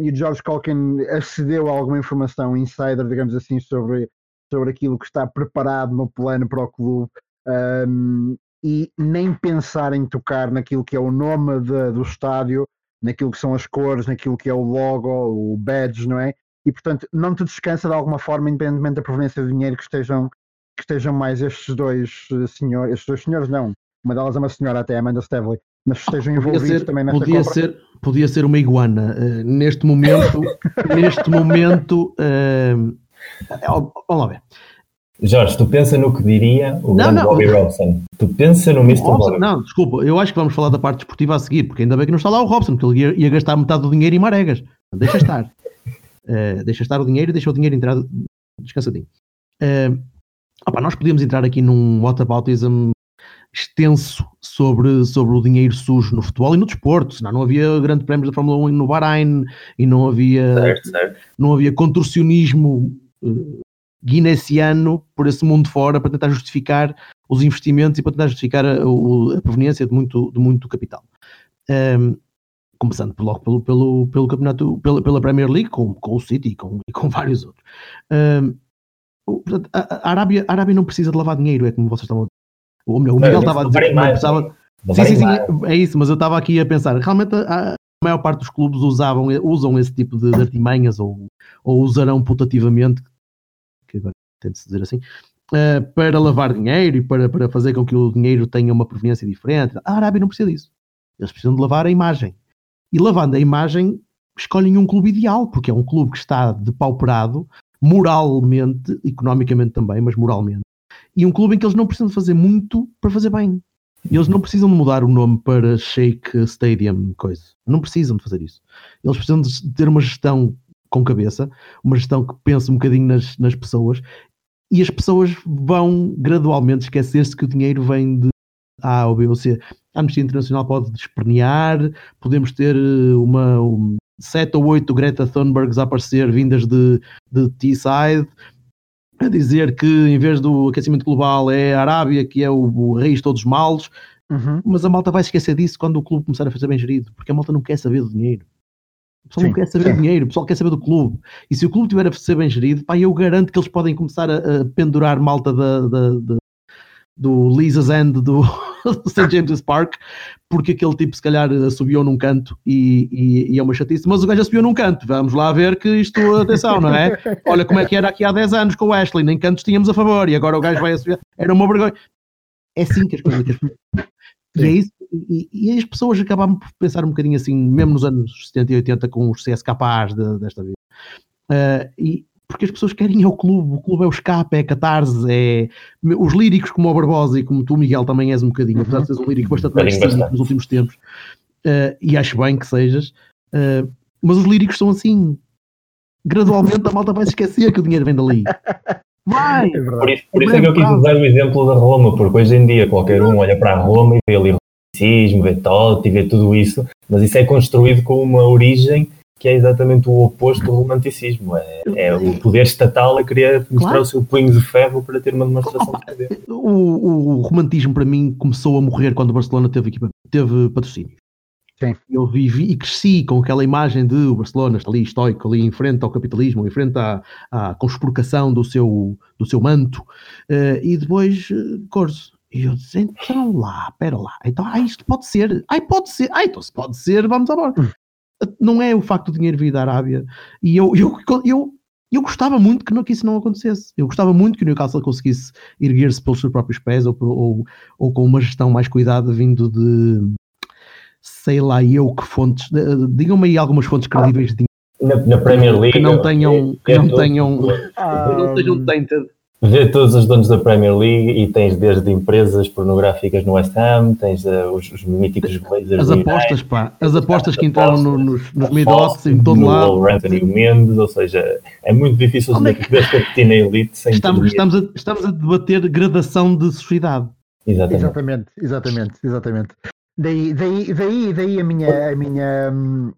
e o George Colkin acedeu a alguma informação insider, digamos assim, sobre, sobre aquilo que está preparado no plano para o clube. Um, e nem pensar em tocar naquilo que é o nome de, do estádio, naquilo que são as cores, naquilo que é o logo, o badge, não é? E portanto não te descansa de alguma forma, independentemente da proveniência do dinheiro, que estejam, que estejam mais estes dois eh, senhores, estes dois senhores não, uma delas é uma senhora até, Amanda Stavely, mas estejam envolvidos ser, também nesta podia compra. Ser, podia ser uma iguana. Uh, neste momento, neste momento, uh, vamos lá ver. Jorge, tu pensa no que diria o não, grande não. Bobby Robson. Tu pensa no Mr. Robson, Bobby. Não, desculpa, eu acho que vamos falar da parte esportiva a seguir, porque ainda bem que não está lá o Robson, porque ele ia, ia gastar metade do dinheiro em maregas. Deixa estar. uh, deixa estar o dinheiro e deixa o dinheiro entrar descansadinho. Uh, opa, nós podíamos entrar aqui num whataboutism extenso sobre, sobre o dinheiro sujo no futebol e no desporto, senão não havia grande prémios da Fórmula 1 no Bahrein e não havia, certo, certo. Não havia contorcionismo uh, guinessiano por esse mundo fora para tentar justificar os investimentos e para tentar justificar a, a proveniência de muito, de muito capital. Um, começando logo pelo, pelo, pelo campeonato, pela, pela Premier League, com, com o City e com, e com vários outros. Um, a, a, Arábia, a Arábia não precisa de lavar dinheiro, é como vocês estavam a dizer. O, o Miguel estava a dizer que não precisava. Sim, sim, sim, é isso, mas eu estava aqui a pensar, realmente a, a, maior parte dos clubes usavam, usam esse tipo de, de artimanhas ou, ou usarão putativamente, que agora tento dizer assim, uh, para lavar dinheiro e para, para fazer com que o dinheiro tenha uma proveniência diferente. A Arábia não precisa disso. Eles precisam de lavar a imagem. E lavando a imagem, escolhem um clube ideal, porque é um clube que está depauperado moralmente, economicamente também, mas moralmente. E um clube em que eles não precisam de fazer muito para fazer bem. Eles não precisam de mudar o nome para Shake Stadium, coisa. Não precisam de fazer isso. Eles precisam de ter uma gestão com cabeça, uma gestão que pense um bocadinho nas, nas pessoas e as pessoas vão gradualmente esquecer-se que o dinheiro vem de A ou B ou C. A Amnistia Internacional pode despernear, podemos ter eh, uma, um, sete ou oito Greta Thunbergs a aparecer vindas de, de T-Side, a dizer que em vez do aquecimento global é a Arábia que é o, o rei de todos os males, uhum. mas a malta vai esquecer disso quando o clube começar a fazer bem gerido, porque a malta não quer saber do dinheiro. O pessoal Sim, não quer saber do dinheiro, o pessoal quer saber do clube. E se o clube tiver a ser bem gerido, pá, eu garanto que eles podem começar a, a pendurar malta da, da, da, do Lisa's End do, do St. James's Park, porque aquele tipo se calhar subiu num canto e, e, e, é uma chatice, mas o gajo subiu num canto, vamos lá ver que isto, atenção, não é? Olha como é que era aqui há 10 anos com o Ashley, nem cantos tínhamos a favor e agora o gajo vai a subir, era uma vergonha. É assim que as coisas. E é isso, e, e, as pessoas acabavam por pensar um bocadinho assim, mesmo nos anos 70 e 80, com os CSKs de, desta vida. Uh, e, porque as pessoas querem é o clube, o clube é o escape, é a catarse, é os líricos como o Barbosa e como tu, Miguel, também és um bocadinho, apesar de seres um lírico bastante mais nos últimos tempos, uh, e acho bem que sejas, uh, mas os líricos são assim, gradualmente a malta vai se esquecer que o dinheiro vem dali. Vai! É por isso, por isso é que eu quis usar o exemplo da Roma, porque hoje em dia qualquer um olha para a Roma e vê ali romanticismo, vê Totti, vê tudo isso, mas isso é construído com uma origem que é exatamente o oposto do romanticismo. É, é o poder estatal a querer mostrar claro. o seu punho de ferro para ter uma demonstração de poder. O, o, romantismo, para mim, começou a morrer quando o Barcelona teve, equipa, teve patrocínio. Sim. Eu vivi e cresci com aquela imagem de o Barcelona está ali estoico, ali em frente ao capitalismo, em frente à, à conspurcação do seu, do seu manto, uh, e depois uh, Corso. E eu disse, então lá, espera lá, então, ah, isto pode ser, ai, pode ser, ai, então se pode ser, vamos embora. Hum não é o facto do dinheiro vir da Arábia. E eu, eu, eu, eu gostava muito que, não, que isso não acontecesse. Eu gostava muito que o Newcastle conseguisse erguer-se pelos seus próprios pés ou, ou, ou com uma gestão mais cuidada vindo de sei lá eu que fontes. Digam-me aí algumas fontes credíveis de na, na Premier League que não tenham, que não tenham, ah, não sejam tainted vê todos os donos da Premier League e tens desde empresas pornográficas no West Ham, tens uh, os, os míticos Blazers. As apostas, pá, as apostas que entraram no, nos, nos mid-odds em todo lado. O Anthony Mendes, ou seja, é muito difícil de ver competir na elite sem estamos, estamos, a, estamos a debater gradação de sociedade. Exatamente, exatamente, exatamente. exatamente. Daí, daí, daí, daí a minha, a minha, hum,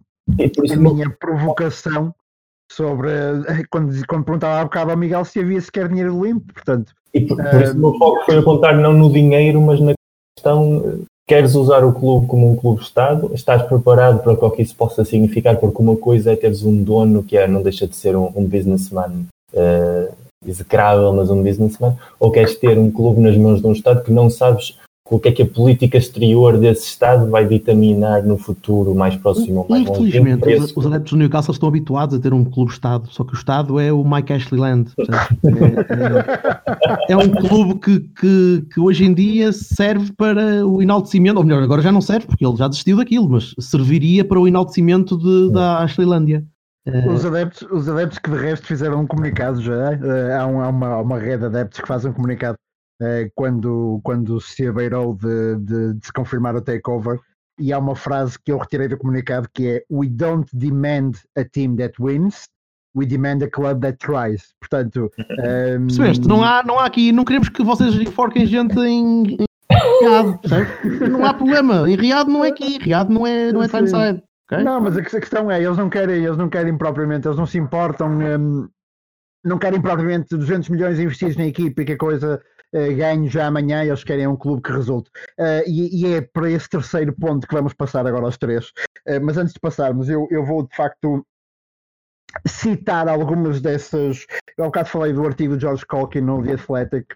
a minha provocação sobre eh, quando, quando perguntava há bocado ao Miguel se havia sequer dinheiro limpo, portanto. E por, por isso o meu foco foi apontar não no dinheiro, mas na questão queres usar o clube como um clube-estado, estás preparado para o que isso possa significar, porque uma coisa é teres um dono que é, não deixa de ser um, um businessman uh, execrável, mas um businessman, ou queres ter um clube nas mãos de um Estado que não sabes o que é que a política exterior desse Estado vai vitaminar no futuro mais próximo ou mais. Infelizmente, os, os adeptos do Newcastle estão habituados a ter um clube-Estado, só que o Estado é o Mike Ashley Land. É, é, é, um clube que, que, que, hoje em dia serve para o enaltecimento, ou melhor, agora já não serve porque ele já desistiu daquilo, mas serviria para o enaltecimento de, da Ashleylandia. É. Os adeptos, os adeptos que de resto fizeram um comunicado já, eh, há, uma, uma rede de adeptos que fazem um comunicado quando, quando se abeirou de, de, de se confirmar o takeover. E há uma frase que eu retirei do comunicado que é We don't demand a team that wins, we demand a club that tries. Portanto, um... Ehm, Percebeste? Não há, não há aqui, não queremos que vocês enforquem gente em, em Riad, não há problema. Em Riad não é aqui, Riad não é, não é Tyneside. Okay? Não, mas a questão é, eles não querem, eles não querem propriamente, eles não se importam, um, não querem propriamente 200 milhões investidos na equipe e que a coisa uh, ganhe já amanhã, eles querem um clube que resulte. Uh, e, e, é para esse terceiro ponto que vamos passar agora aos três. Uh, mas antes de passarmos, eu, eu vou de facto citar algumas dessas. Eu há bocado falei do artigo de George Colkin no The Athletic,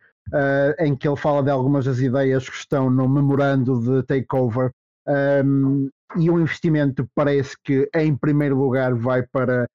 em que ele fala de algumas das ideias que estão no memorando de takeover. Um, e o investimento parece que, em primeiro lugar, vai para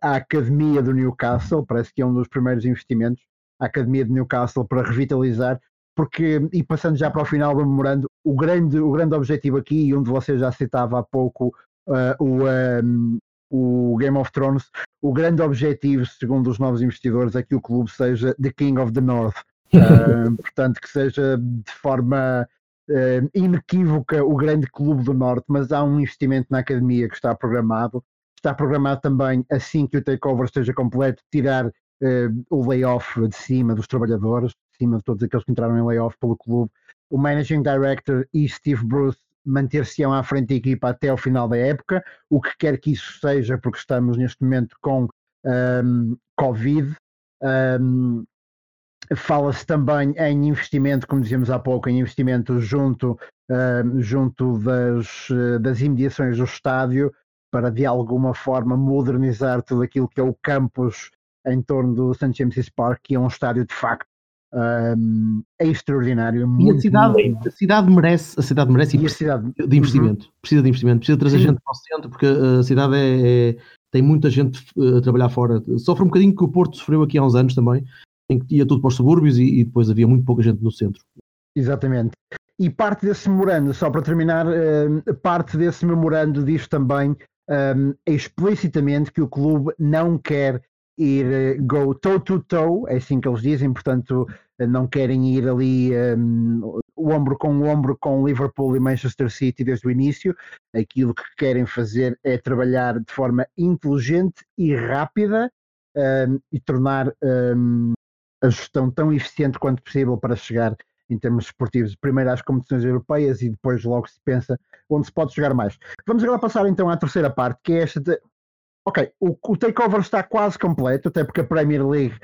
a Academia do Newcastle, parece que é um dos primeiros investimentos a Academia de Newcastle para revitalizar, porque, e passando já para o final do memorando, o grande, o grande objetivo aqui, e onde você já citava há pouco uh, o, um, o Game of Thrones, o grande objetivo, segundo os novos investidores, é que o clube seja The King of the North. Uh, portanto, que seja de forma uh, inequívoca o grande clube do Norte, mas há um investimento na academia que está programado. Está programado também, assim que o takeover esteja completo, tirar o layoff de cima dos trabalhadores, de cima de todos aqueles que entraram em layoff pelo clube. O Managing Director e Steve Bruce manter-se-ão à frente da equipa até ao final da época, o que quer que isso seja, porque estamos neste momento com um, ehm, Covid. Um, ehm, Fala-se também em investimento, como dizíamos há pouco, em investimento junto, uh, junto das, das imediações do estádio, para de alguma forma modernizar tudo aquilo que é o campus em torno do St. James's Park, que é um estádio de facto um, é extraordinário. E a cidade, a cidade merece, a cidade merece e, e precisa cidade... de investimento. Uhum. Precisa de investimento, precisa trazer Sim. gente para o centro, porque a cidade é, é, tem muita gente a trabalhar fora. Sofre um bocadinho que o Porto sofreu aqui há uns anos também, em que ia tudo para os subúrbios e, e depois havia muito pouca gente no centro. Exatamente. E parte desse memorando, só para terminar, uh, parte desse memorando diz também um, explicitamente que o clube não quer ir eh, go toe to toe, é assim que eles dizem, portanto eh, não querem ir ali um, o ombro com ombro com Liverpool e Manchester City desde o início. Aquilo que querem fazer é trabalhar de forma inteligente e rápida um, e tornar um, a gestão tão eficiente quanto possível para chegar em termos esportivos, primeiro às competições europeias e depois logo se pensa onde se pode jogar mais. Vamos agora passar então à terceira parte, que é esta de Ok, o, o, takeover está quase completo, até porque a Premier League,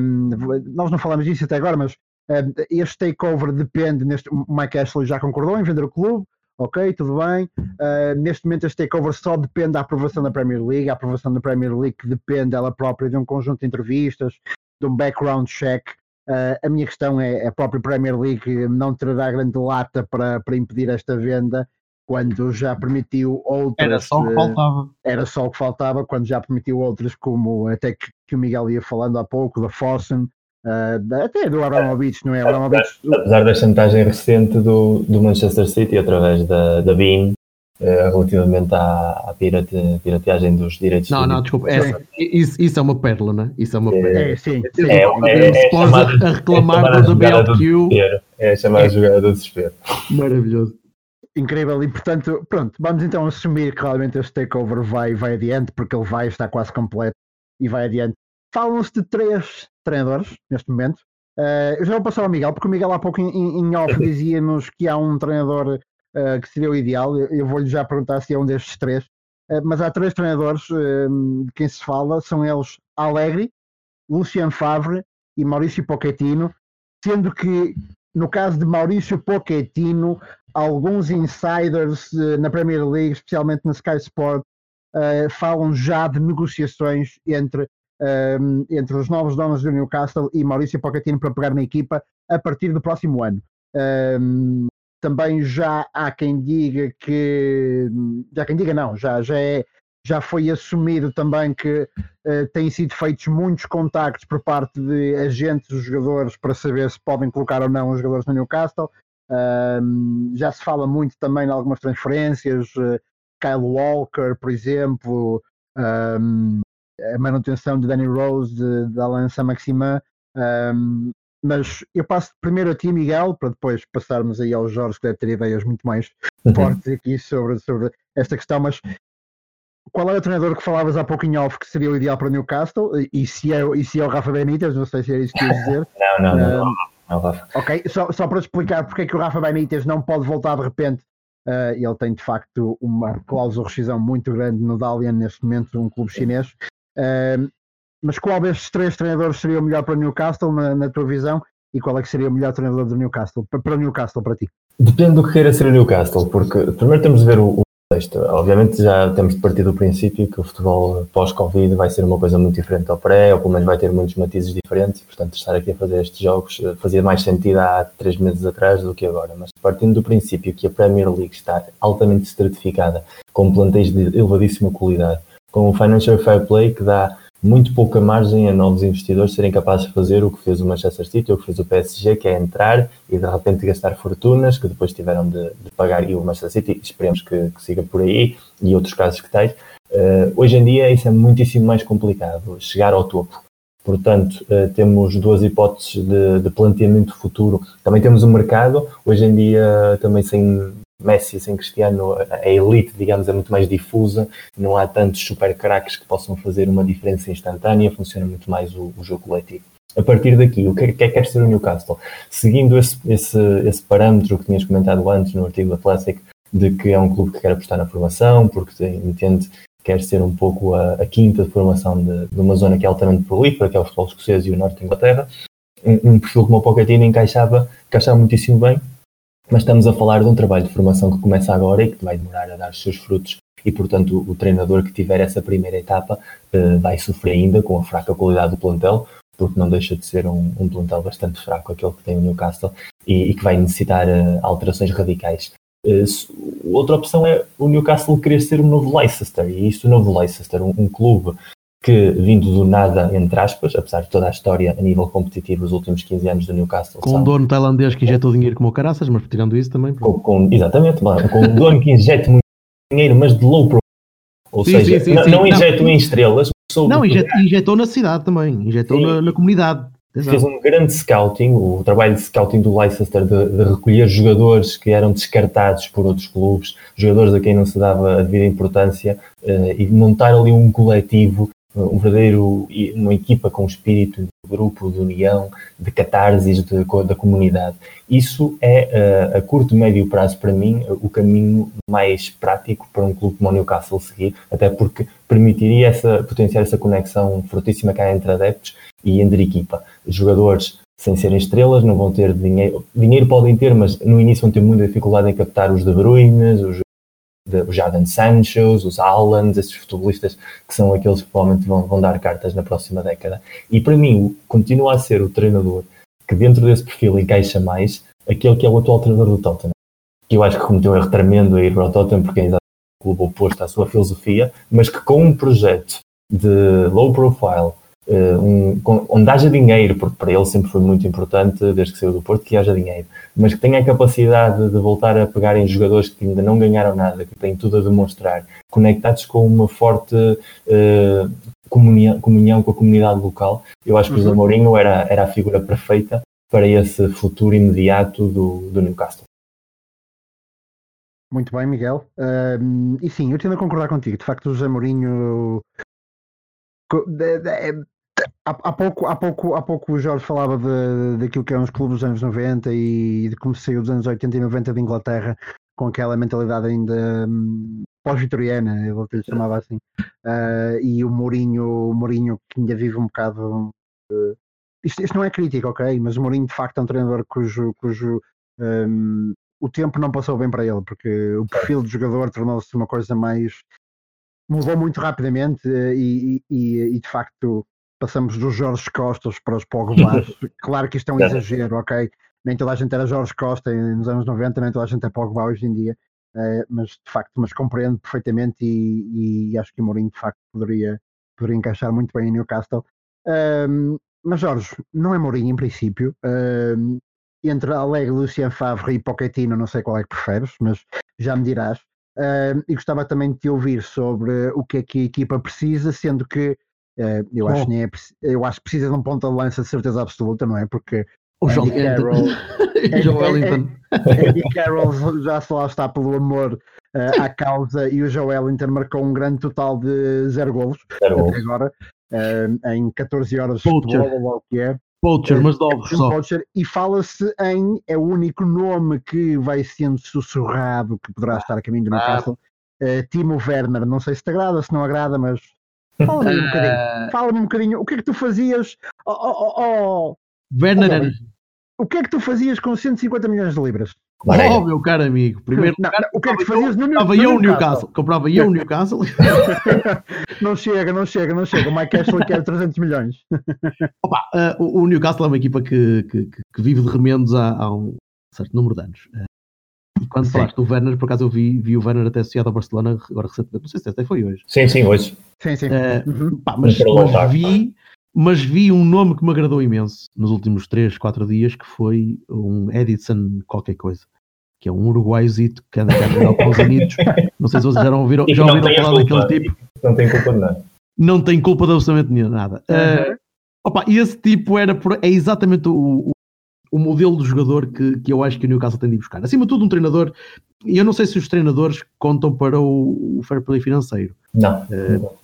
um, nós não falamos disso até agora, mas um, este takeover depende, neste, o Mike Ashley já concordou em vender o clube, ok, tudo bem. Uh, neste momento este takeover só depende da aprovação da Premier League, a aprovação da Premier League depende ela própria de um conjunto de entrevistas, de um background check. Uh, a minha questão é, a própria Premier League não terá grande lata para, para impedir esta venda quando já permitiu outras. Era só o que faltava. Era só o que faltava, quando já permitiu outras, como até que, que o Miguel ia falando há pouco, da Fossen, uh, até do Abramovich, não é? Abramovich... Apesar da chantagem recente do, do Manchester City através da, da Bean. Uh, relativamente à, à pirate, pirateagem dos direitos não, não, desculpa, essa, isso, isso, é uma pérola, né? Isso é uma pérola. É, sim, sim. É, é, é, é a reclamar é do BLQ. É chamar a jogada do desespero. Maravilhoso incrível e portanto, pronto, vamos então assumir que realmente este takeover vai, vai adiante, porque ele vai estar quase completo e vai adiante. Falam-se de três treinadores neste momento. Uh, eu já vou passar ao Miguel, porque o Miguel há pouco em, em off dizia-nos que há um treinador uh, que seria o ideal. Eu, eu vou-lhe já perguntar se é um destes três. Uh, mas há três treinadores de quem se fala, são eles Alegre, Lucian Favre e Maurício Pochettino, sendo que no caso de Maurício Pochettino, alguns insiders uh, na Premier League, especialmente na Sky Sport, uh, falam já de negociações entre, ehm, entre os novos donos do Newcastle e Maurício Pochettino para pegar na equipa a partir do próximo ano. Ehm, também já há quem diga que já quem diga não, já, já é já foi assumido também que uh, têm sido feitos muitos contactos por parte de agentes dos jogadores para saber se podem colocar ou não os jogadores no Newcastle. Uh, já se fala muito também em algumas transferências, uh, Kyle Walker, por exemplo, um, a manutenção de Danny Rose, de, de Alain Saint-Maximin. Um, mas eu passo primeiro a ti, Miguel, para depois passarmos aí ao Jorge, que deve ter ideias muito mais uhum. fortes aqui sobre, sobre esta questão. Mas qual é o treinador que falavas há pouquinho off que seria o ideal para o Newcastle? E se é, e se é o Rafa Benítez? Não sei se é isso que ias dizer. não, não, não. não, não Rafa. Ok, só, só para explicar porque é que o Rafa Benítez não pode voltar de repente. Uh, ele tem de facto uma cláusula de rescisão muito grande no Dalian neste momento, um clube chinês. Uh, mas qual destes três treinadores seria o melhor para o Newcastle, na, na tua visão? e qual é que seria o melhor treinador do Newcastle, para o Newcastle, para ti? Depende do que queira ser o Newcastle, porque primeiro temos de ver o, contexto. Obviamente já temos de partir do princípio que o futebol pós-Covid vai ser uma coisa muito diferente ao pré, ou pelo menos vai ter muitos matizes diferentes, portanto estar aqui a fazer estes jogos eh, fazia mais sentido há três meses atrás do que agora. Mas partindo do princípio que a Premier League está altamente estratificada, com plantéis de elevadíssima qualidade, com o Financial Fair Play que dá muito pouca margem a novos investidores serem capazes de fazer o que fez o Manchester City, ou o que fez o PSG, que é entrar e de repente gastar fortunas, que depois tiveram de, de pagar, e o Manchester City, esperemos que, que, siga por aí, e outros casos que tais. Uh, hoje em dia isso é muitíssimo mais complicado, chegar ao topo. Portanto, uh, temos duas hipóteses de, de planteamento futuro. Também temos o mercado, hoje em dia também sem Messi sem Cristiano, a elite, digamos, é muito mais difusa, não há tantos super craques que possam fazer uma diferença instantânea, funciona muito mais o, o jogo coletivo. A partir daqui, o que é que quer ser o Newcastle? Seguindo esse, esse, esse parâmetro que tinhas comentado antes no artigo do Athletic, de que é um clube que quer apostar na formação, porque entende que quer ser um pouco a, a quinta formação de, de, uma zona que é altamente prolífera, que é o futebol escocês e o norte da Inglaterra, um, um perfil como o Pochettino encaixava, encaixava muitíssimo bem, mas estamos a falar de um trabalho de formação que começa agora e que vai demorar a dar os seus frutos e, portanto, o, treinador que tiver essa primeira etapa uh, vai sofrer ainda com a fraca qualidade do plantel, porque não deixa de ser um, um plantel bastante fraco aquele que tem o Newcastle e, e que vai necessitar uh, alterações radicais. Uh, outra opção é o Newcastle querer ser um novo Leicester, e isto, o novo Leicester, um, um clube que, vindo do nada, entre aspas, apesar de toda a história a nível competitivo dos últimos 15 anos do Newcastle. Com um dono tailandês que injetou dinheiro como o caraças, mas tirando isso também. Com, com, exatamente, mano, com um dono que injeta muito dinheiro, mas de low profile. Ou sim, seja, sim, sim, não, não injetou em estrelas. Não, injetou, injetou, na cidade também, injetou na, na, comunidade. Exato. Fez um grande scouting, o trabalho de scouting do Leicester de, de, recolher jogadores que eram descartados por outros clubes, jogadores a quem não se dava a devida importância, uh, e montar ali um coletivo um verdadeiro, uma equipa com espírito de grupo, de união, de catarses de, da comunidade. Isso é, a curto, médio prazo, para mim, o caminho mais prático para um clube como o Newcastle seguir, até porque permitiria essa, potenciar essa conexão fortíssima que há entre adeptos e entre equipa. Jogadores sem serem estrelas não vão ter dinheiro, dinheiro podem ter, mas no início vão ter muita dificuldade em captar os De Bruyne, os os Jadon Sanchos, os Allans, esses futebolistas que são aqueles que provavelmente vão, vão dar cartas na próxima década. E para mim, continua a ser o treinador que dentro desse perfil encaixa mais aquele que é o atual treinador do Tottenham. Que eu acho que cometeu um erro tremendo a ir para o Tottenham porque é exatamente o clube oposto à sua filosofia, mas que com um projeto de low profile, um, onde haja dinheiro, porque para ele sempre foi muito importante, desde que saiu do Porto, que haja dinheiro, mas que tenha a capacidade de voltar a pegar em jogadores que ainda não ganharam nada, que têm tudo a demonstrar, conectados com uma forte uh, comunhão, comunhão, com a comunidade local. Eu acho que o Zé uhum. Mourinho era, era a figura perfeita para esse futuro imediato do, do Newcastle. Muito bem, Miguel. Uh, e sim, eu tendo a concordar contigo. De facto, o José Mourinho Há, há, pouco, há, pouco, há pouco o Jorge falava de, daquilo que eram os clubes dos anos 90 e de como saiu dos anos 80 e 90 de Inglaterra com aquela mentalidade ainda hum, pós-vitoriana, eu lhe chamava assim. Uh, e o Mourinho, o Mourinho que ainda vive um bocado. Uh, isto, isto, não é crítica, ok? Mas o Mourinho de facto é um treinador cujo, cujo um, o tempo não passou bem para ele, porque o perfil de jogador tornou-se uma coisa mais. Mudou muito rapidamente eh, e, e, e de facto passamos dos Jorge Costas para os Pogbas. claro que isto é um exagero, ok? Nem toda a gente era Jorge Costa nos anos 90, nem toda a gente é Pogba hoje em dia, uh, mas de facto, mas compreendo perfeitamente e, e, acho que o Mourinho de facto poderia, poderia encaixar muito bem em Newcastle. Um, mas Jorge, não é Mourinho em princípio. Um, entre Alegre, Lucien Favre e Pochettino, não sei qual é que preferes, mas já me dirás. Um, e gostava também de te ouvir sobre o que é que a equipa precisa, sendo que Uh, eu, acho nem é, eu acho que precisa de um ponto de lança de certeza absoluta, não é? Porque o João Carroll, Wellington. Andy Carroll já se lá está pelo amor uh, à causa e o Joe Wellington marcou um grande total de zero golos zero até agora uh, em 14 horas de futebol, ou o que é. Poacher, mas de ovos só. Poacher, e fala-se em, é o único nome que vai sendo sussurrado que poderá estar a caminho do Newcastle. Uh, Timo Werner, não sei se te agrada, se não agrada, mas Fala-me um bocadinho. Fala-me um bocadinho. O que é que tu fazias? Oh, oh, oh, Werner, era, o que é que tu fazias com 150 milhões de libras? Oh, meu caro amigo, primeiro não, lugar, o que é que fazias no, comprava eu Newcastle? Newcastle. Comprava eu o Newcastle. não chega, não chega, não chega. O Mike Ashley quer 300 milhões. Opa, uh, o, Newcastle é uma equipa que, que, que vive de remendos há, há, um certo número de anos. Uh, e quando sim. falaste do Werner, por acaso eu vi, vi o Werner até associado ao Barcelona agora recentemente. Não sei se até foi hoje. Sim, sim, hoje. Sim, sim. Uh, uhum. pá, mas, mas vi mas vi um nome que me agradou imenso nos últimos 3, 4 dias, que foi um Edison qualquer coisa, que é um uruguaiozito que anda cá com os anitos. Não sei se vocês já ouviram, já ouviram falar daquele tipo. Não tem culpa de nada. Não tem culpa de absolutamente nada. Uhum. Uh, opa, esse tipo era por, é exatamente o, o, o, modelo do jogador que, que eu acho que o Newcastle tem de buscar. Acima de tudo, um treinador, e eu não sei se os treinadores contam para o, o fair play financeiro. Não. Uh,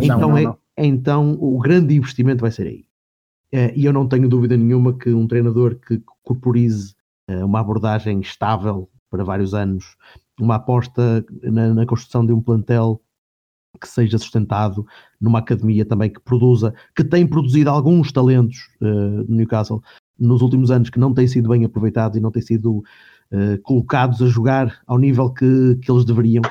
então não, não, é, então o grande investimento vai ser aí. Uh, e eu não tenho dúvida nenhuma que um treinador que corporize uh, uma abordagem estável para vários anos, uma aposta na, na, construção de um plantel que seja sustentado, numa academia também que produza, que tem produzido alguns talentos uh, no Newcastle nos últimos anos que não têm sido bem aproveitados e não têm sido colocados a jogar ao nível que, que eles deveriam.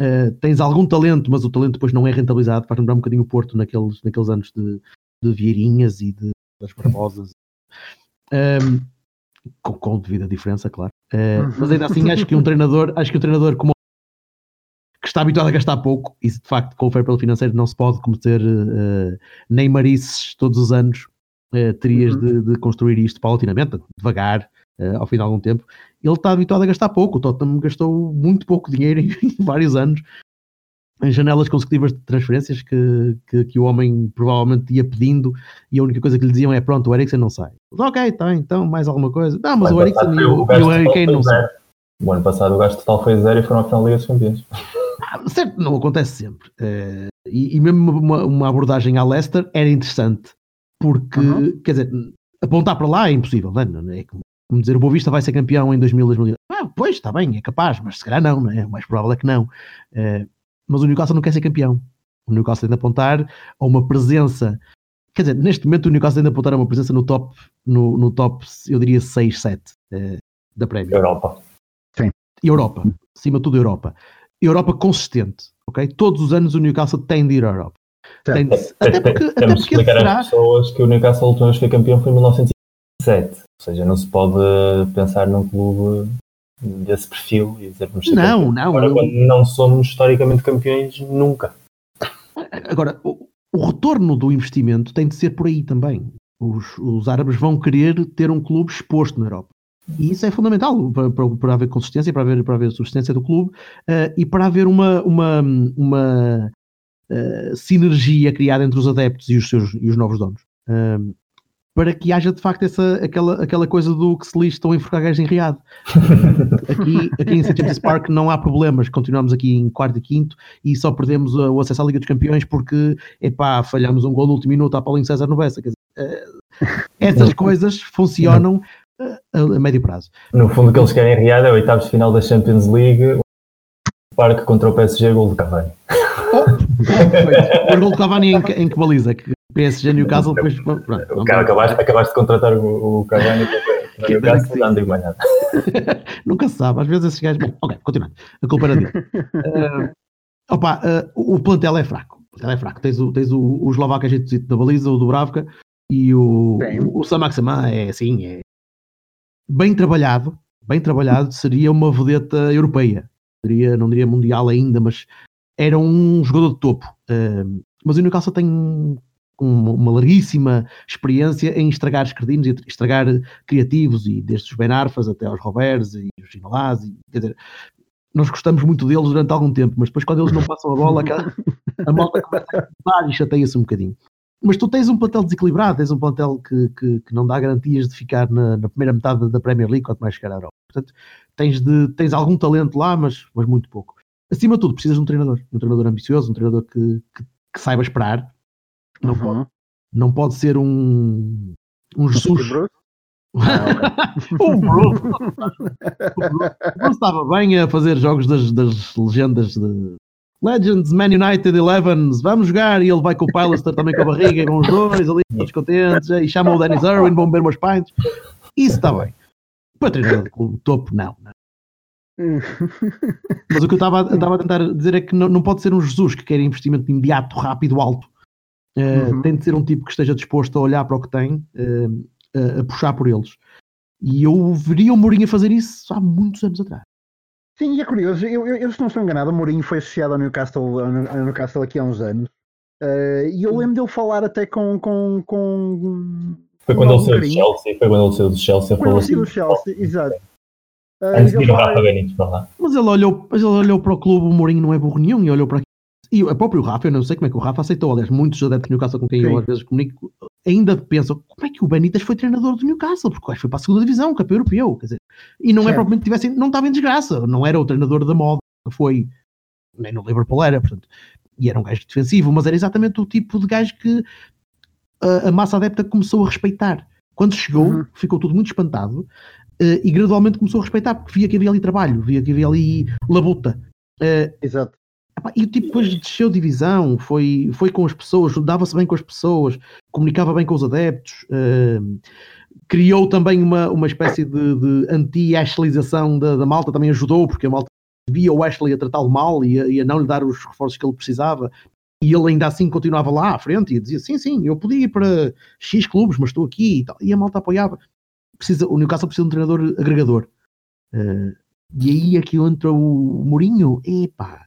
Uh, tens algum talento, mas o talento depois não é rentabilizado. Faz lembrar um bocadinho o Porto naqueles, naqueles anos de, de Vieirinhas e de, das Barbosas. Um, com, com devida diferença, claro. Uh, mas ainda assim, acho que um treinador, acho que um treinador como que está habituado a gastar pouco, e de facto com o fair play financeiro não se pode cometer uh, neymarices todos os anos, uh, terias uhum. de, de, construir isto paulatinamente, devagar, uh, ao fim de algum tempo, ele está habituado a gastar pouco. O Tottenham gastou muito pouco dinheiro em, vários anos em janelas consecutivas de transferências que, que, que, o homem provavelmente ia pedindo e a única coisa que lhe diziam é pronto, o Eriksen não sai. Ok, tá, então mais alguma coisa. Não, mas o Eriksen e o, o Harry Kane não sai. O ano passado o gasto total foi zero e foram à final da Liga dos Campeões. Ah, certo, não acontece sempre. Uh, e, e, mesmo uma, uma, abordagem à Leicester era interessante, porque, uhum. quer dizer, apontar para lá é impossível, não é? é como como dizer, o Boa Vista vai ser campeão em 2000, 2001. Ah, pois, está bem, é capaz, mas se calhar não, não é? O mais provável é que não. Uh, mas o Newcastle não quer ser campeão. O Newcastle tem de apontar a uma presença. Quer dizer, neste momento o Newcastle tem de apontar a uma presença no top, no, no top eu diria 6, 7 uh, da Premier. Europa. Sim. Europa. Acima de tudo, Europa. Europa consistente, ok? Todos os anos o Newcastle tem de ir à Europa. Tem de, até porque, até porque explicar será... às pessoas que o Newcastle a última vez foi campeão foi em 1907. Ou seja, não se pode pensar num clube desse perfil e dizer vamos ser Não, não. Agora, quando não somos historicamente campeões, nunca. Agora, o, o, retorno do investimento tem de ser por aí também. Os, os árabes vão querer ter um clube exposto na Europa. E isso é fundamental para, para, para haver consistência, para haver, para haver subsistência do clube uh, e para haver uma, uma, uma uh, sinergia criada entre os adeptos e os, seus, e os novos donos. Uh, para que haja de facto essa, aquela, aquela coisa do que se lixa estão a enforcar gajos em riado. aqui, aqui em St. James Park não há problemas, continuamos aqui em quarto e quinto e só perdemos o acesso à Liga dos Campeões porque, epá, falhamos um gol no último minuto a Paulinho César no Bessa. Quer dizer, uh, essas coisas funcionam uh, a, a, médio prazo. No fundo o que eles querem em riado é o oitavo de final da Champions League, o Parque contra o PSG, gol de Cavani. Oh, oh, o gol de Cavani em, em que baliza? Que PSG Newcastle depois. Pronto, acabaste, acabaste de contratar o, o Cavani para o Newcastle, não digo mais nada. Nunca se sabe, às vezes esses gajos. Bom, ok, continuando. A culpa era dele. Uh, opa, uh, o plantel é fraco. O plantel é fraco. Tens o, tens o, o Eslovaco Egito da baliza, o Dubravka e o, o, o Samaxamá é assim, é bem trabalhado. Bem trabalhado seria uma vedeta europeia. Seria, não diria mundial ainda, mas era um jogador de topo. Uh, mas o Newcastle tem uma larguíssima experiência em estragar escredinos e estragar criativos, e desde os Ben Arfas até aos Roberts e os Ginolás, quer dizer, nós gostamos muito deles durante algum tempo, mas depois quando eles não passam a bola, a malta começa a e chateia-se um bocadinho. Mas tu tens um plantel desequilibrado, tens um plantel que, que, que não dá garantias de ficar na, na, primeira metade da Premier League, quanto mais chegar à Europa. Portanto, tens, de, tens algum talento lá, mas, mas muito pouco. Acima de tudo, precisas de um treinador, um treinador ambicioso, um treinador que, que, que saiba esperar, não, uhum. pode, não pode ser um, um Jesus. Ah, o Bruce. o Bruce estava bem a fazer jogos das, das legendas de Legends, Man United, Elevens, vamos jogar e ele vai com o Pilaster também com a barriga e vão os dois ali todos contentes e chama o Dennis Irwin, vão beber umas pints. Isso está bem. Para treinador do topo, não. não. Mas o que eu estava a tentar dizer é que não, não pode ser um Jesus que quer investimento imediato, rápido, alto. Uh, uhum. Tem de ser um tipo que esteja disposto a olhar para o que tem, uh, uh, a puxar por eles. E eu veria o Mourinho a fazer isso há muitos anos atrás. Sim, e é curioso, eu, eu, eu se não estou enganado, o Mourinho foi associado ao Newcastle, ao Newcastle aqui há uns anos. e eu lembro dele falar até com. com, com foi quando ele saiu do Chelsea, foi quando ele saiu do Chelsea. Foi quando ele saiu do Chelsea, exato. Antes de ir o Rafa Benítez para lá. Mas ele, olhou, mas ele olhou para o clube, o Mourinho não é burro nenhum, e olhou para e o próprio Rafa, eu não sei como é que o Rafa aceitou, aliás, muitos adeptos do Newcastle com quem Sim. eu às vezes comunico, ainda pensam como é que o Benítez foi treinador do Newcastle, porque foi para a segunda divisão, campeão europeu, quer dizer, e não é certo. é propriamente tivesse, não estava em desgraça, não era o treinador da moda, foi, nem no Liverpool era, portanto, e era um gajo defensivo, mas era exatamente o tipo de gajo que a, a massa adepta começou a respeitar. Quando chegou, uhum. ficou tudo muito espantado, Uh, e gradualmente começou a respeitar, porque via que havia ali trabalho, via que havia ali labuta. Uh, Exato. E o tipo depois desceu divisão, foi, foi com as pessoas, dava-se bem com as pessoas, comunicava bem com os adeptos, uh, criou também uma, uma espécie de, de anti-Ashleyização da, da malta, também ajudou, porque a malta via o Ashley a tratá-lo mal e a, e a, não lhe dar os reforços que ele precisava, e ele ainda assim continuava lá à frente e dizia: sim, sim, eu podia ir para X clubes, mas estou aqui e tal. E a malta apoiava precisa, o Newcastle precisa de um treinador agregador. Uh, e aí aqui entra o Mourinho, epá,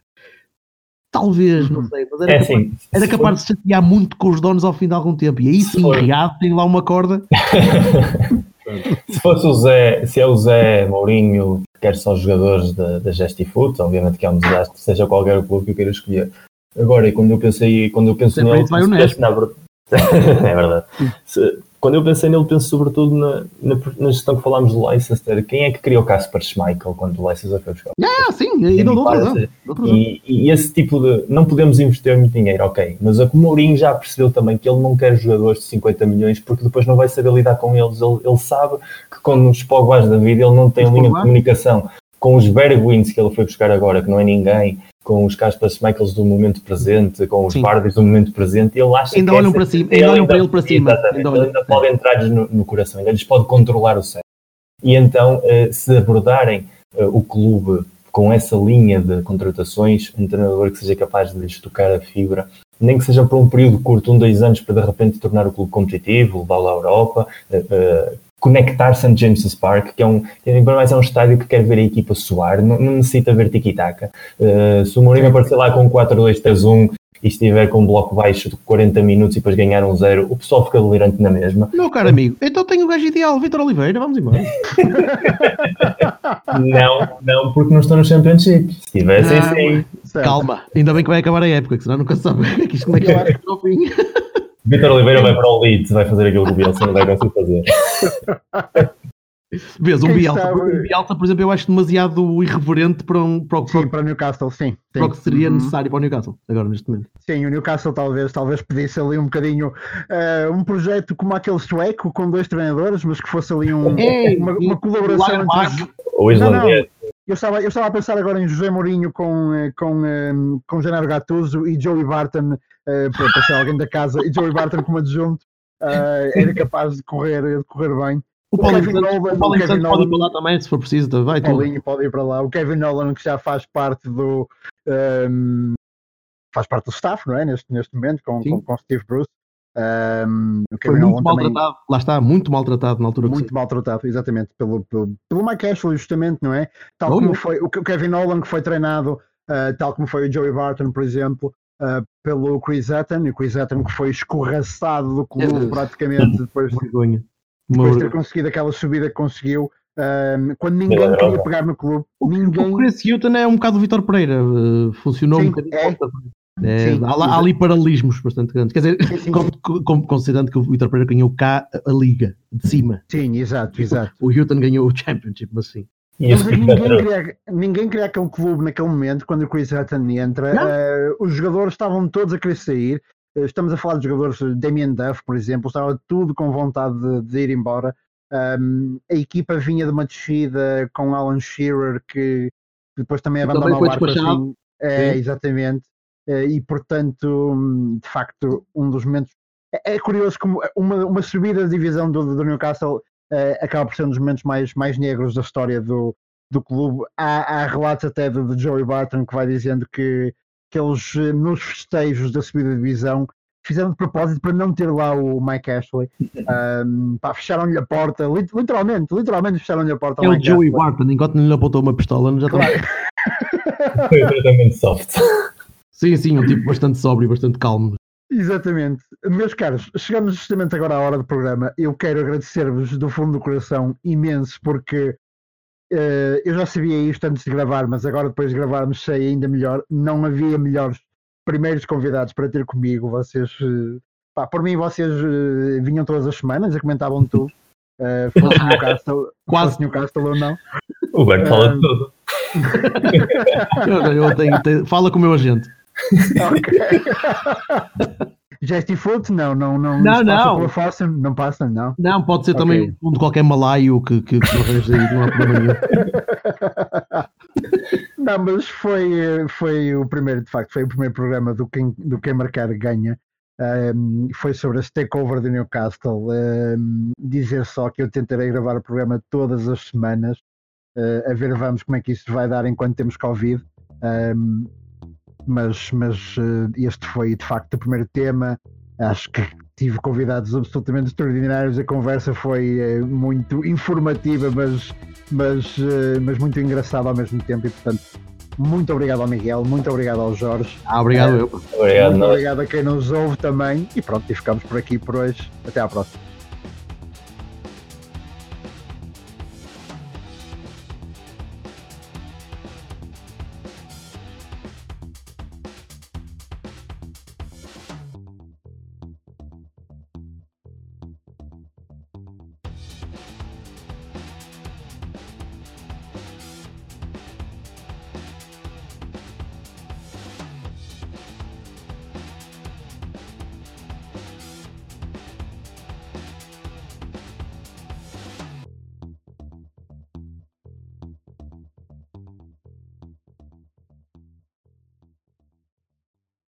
talvez, não uhum. sei, mas era, é capaz, assim, era capaz de se chatear muito com os donos ao fim de algum tempo. E aí sim, Riado tem lá uma corda. se fosse o Zé, se é o Zé Mourinho que quer só jogadores da, da Gestifoot, obviamente que é um desastre, seja qualquer clube que eu queira escolher. Agora, quando eu pensei, quando eu penso nele, na, é verdade. Se, quando eu pensei nele, penso sobretudo na, na, na gestão que falámos do Leicester. Quem é que criou o Casper Schmeichel quando o Leicester foi buscar? Ah, sim, e, não e, e esse tipo de. Não podemos investir muito dinheiro, ok. Mas o Mourinho já percebeu também que ele não quer jogadores de 50 milhões porque depois não vai saber lidar com eles. Ele, ele sabe que quando os Pogbas da vida ele não tem os linha Pogba? de comunicação com os Bergwins que ele foi buscar agora, que não é ninguém, com os Casper Schmeichels do momento presente, com os Bardis do momento presente, ele acha ainda que olham para cima, ainda olham para ele para cima, ainda, ele ainda pode entrar-lhes no, no, coração, ainda lhes pode controlar o cérebro. E então, eh, se abordarem eh, o clube com essa linha de contratações, um treinador que seja capaz de lhes tocar a fibra, nem que seja por um período curto, um, dois anos, para de repente tornar o clube competitivo, levá-lo à Europa, eh, conectar St. James's Park, que é um, mais é um estádio que quer ver a equipa suar, não, não necessita ver tiki-taka. Uh, se o Mourinho aparecer lá com 4-2-3-1 e estiver com um bloco baixo de 40 minutos e depois ganhar um zero, o pessoal fica delirante na mesma. Meu caro amigo, então tenho o gajo ideal, Vitor Oliveira, vamos embora. não, não, porque não estão no Championship. Se tivessem, sim. Calma, ainda bem que vai acabar a época, que senão nunca sabe que isto como é que vai no fim. Vitor Oliveira vai para o Leeds, vai fazer aquilo que o Bielsa não vai conseguir fazer. Vês, um Bielsa, um Bielsa, por exemplo, eu acho demasiado irreverente para, um, para, o, sim, para o Newcastle, sim. Para o que seria uhum. necessário para o Newcastle, agora neste momento. Sim, o Newcastle talvez, talvez pedisse ali um bocadinho uh, um projeto como aquele sueco, com dois treinadores, mas que fosse ali um, é, uma, uma, colaboração entre... O islandês. Eu estava, eu estava a pensar agora em José Mourinho com, eh, com, eh, com Genaro Gattuso e Joey Barton, uh, para ser alguém da casa, e Joey Barton como adjunto, uh, era capaz de correr, de correr bem. O Paulinho Santos, pode ir para lá também, se for preciso, vai o Paulinho pode ir para lá. O Kevin Nolan, que já faz parte do um, faz parte do staff, não é? Neste, neste momento, com, com, com Steve Bruce. Um, Foi muito maltratado, também, lá está, muito maltratado na altura. Muito maltratado, exatamente, pelo, pelo, pelo Mike Ashley, justamente, não é? Tal como foi o Kevin Nolan, que foi treinado, uh, tal como foi o Joey Barton, por exemplo, uh, pelo Chris Etten, e o Chris Etten que foi escorraçado do clube praticamente depois, vergonha. Depois de ter conseguido aquela subida que conseguiu. Um, quando ninguém é, queria pegar no clube, o, ninguém. O Chris Hutton é um bocado o Vitor Pereira, uh, funcionou Sim, um bocadinho. É, é, sim, há, há, ali paralelismos bastante grandes. Quer dizer, sim, sim, considerando que o Vitor Pereira ganhou cá a, liga de cima. Sim, exato, exato. O Hilton ganhou o Championship, mas sim. Mas ninguém, queria, ninguém queria aquele clube naquele momento, quando o Chris Hutton entra. Uh, os jogadores estavam todos a querer sair. Estamos a falar de jogadores, Damien Duff, por exemplo, estava tudo com vontade de, de ir embora. Um, a equipa vinha de uma descida com Alan Shearer, que, depois também abandonou o barco assim. É, exatamente. Eh, e, portanto, hum, de facto, um dos momentos. É, é curioso como uma, uma subida de divisão do, do Newcastle uh, acaba por ser um dos momentos mais, mais negros da história do, do clube. Há, há relatos até de, de Joey Barton que vai dizendo que, que eles, nos festejos da subida de divisão, fizeram de propósito para não ter lá o Mike Ashley. Um, fecharam-lhe a porta, literalmente, literalmente fecharam-lhe a porta. É o Joey Barton, enquanto não lhe apontou uma pistola, já claro. Foi tratamento soft. Sim, sim, um tipo bastante sóbrio, bastante calmo. Exatamente. Meus caros, chegamos justamente agora à hora do programa. Eu quero agradecer-vos do fundo do coração imenso, porque uh, eu já sabia isto antes de gravar, mas agora depois de gravarmos sei ainda melhor. Não havia melhores primeiros convidados para ter comigo. Vocês, uh, pá, por mim, vocês uh, vinham todas as semanas e comentavam tudo. Uh, fosse Newcastle, Quase. fosse Newcastle ou não. O Berto fala de tudo. eu, eu tenho, tenho, fala com o meu agente. ok. Jesse Foot? Não, não, não. Não, não. Passa Foster, não passa, não. Não, pode ser okay. também um de qualquer malaio que, que, arranja aí, não há problema nenhum. Não, mas foi, foi o primeiro, de facto, foi o primeiro programa do Quem, do quem Marcar Ganha. Um, foi sobre a takeover de Newcastle. Um, dizer só que eu tentarei gravar o programa todas as semanas, uh, a ver vamos como é que isso vai dar enquanto temos Covid. Um, mas, mas uh, este foi de facto o primeiro tema. Acho que tive convidados absolutamente extraordinários. A conversa foi uh, muito informativa, mas, mas, uh, mas muito engraçada ao mesmo tempo. E portanto, muito obrigado ao Miguel, muito obrigado ao Jorge. Ah, obrigado eu. Obrigado, muito obrigado a quem nos ouve também. E pronto, e ficamos por aqui por hoje. Até à próxima.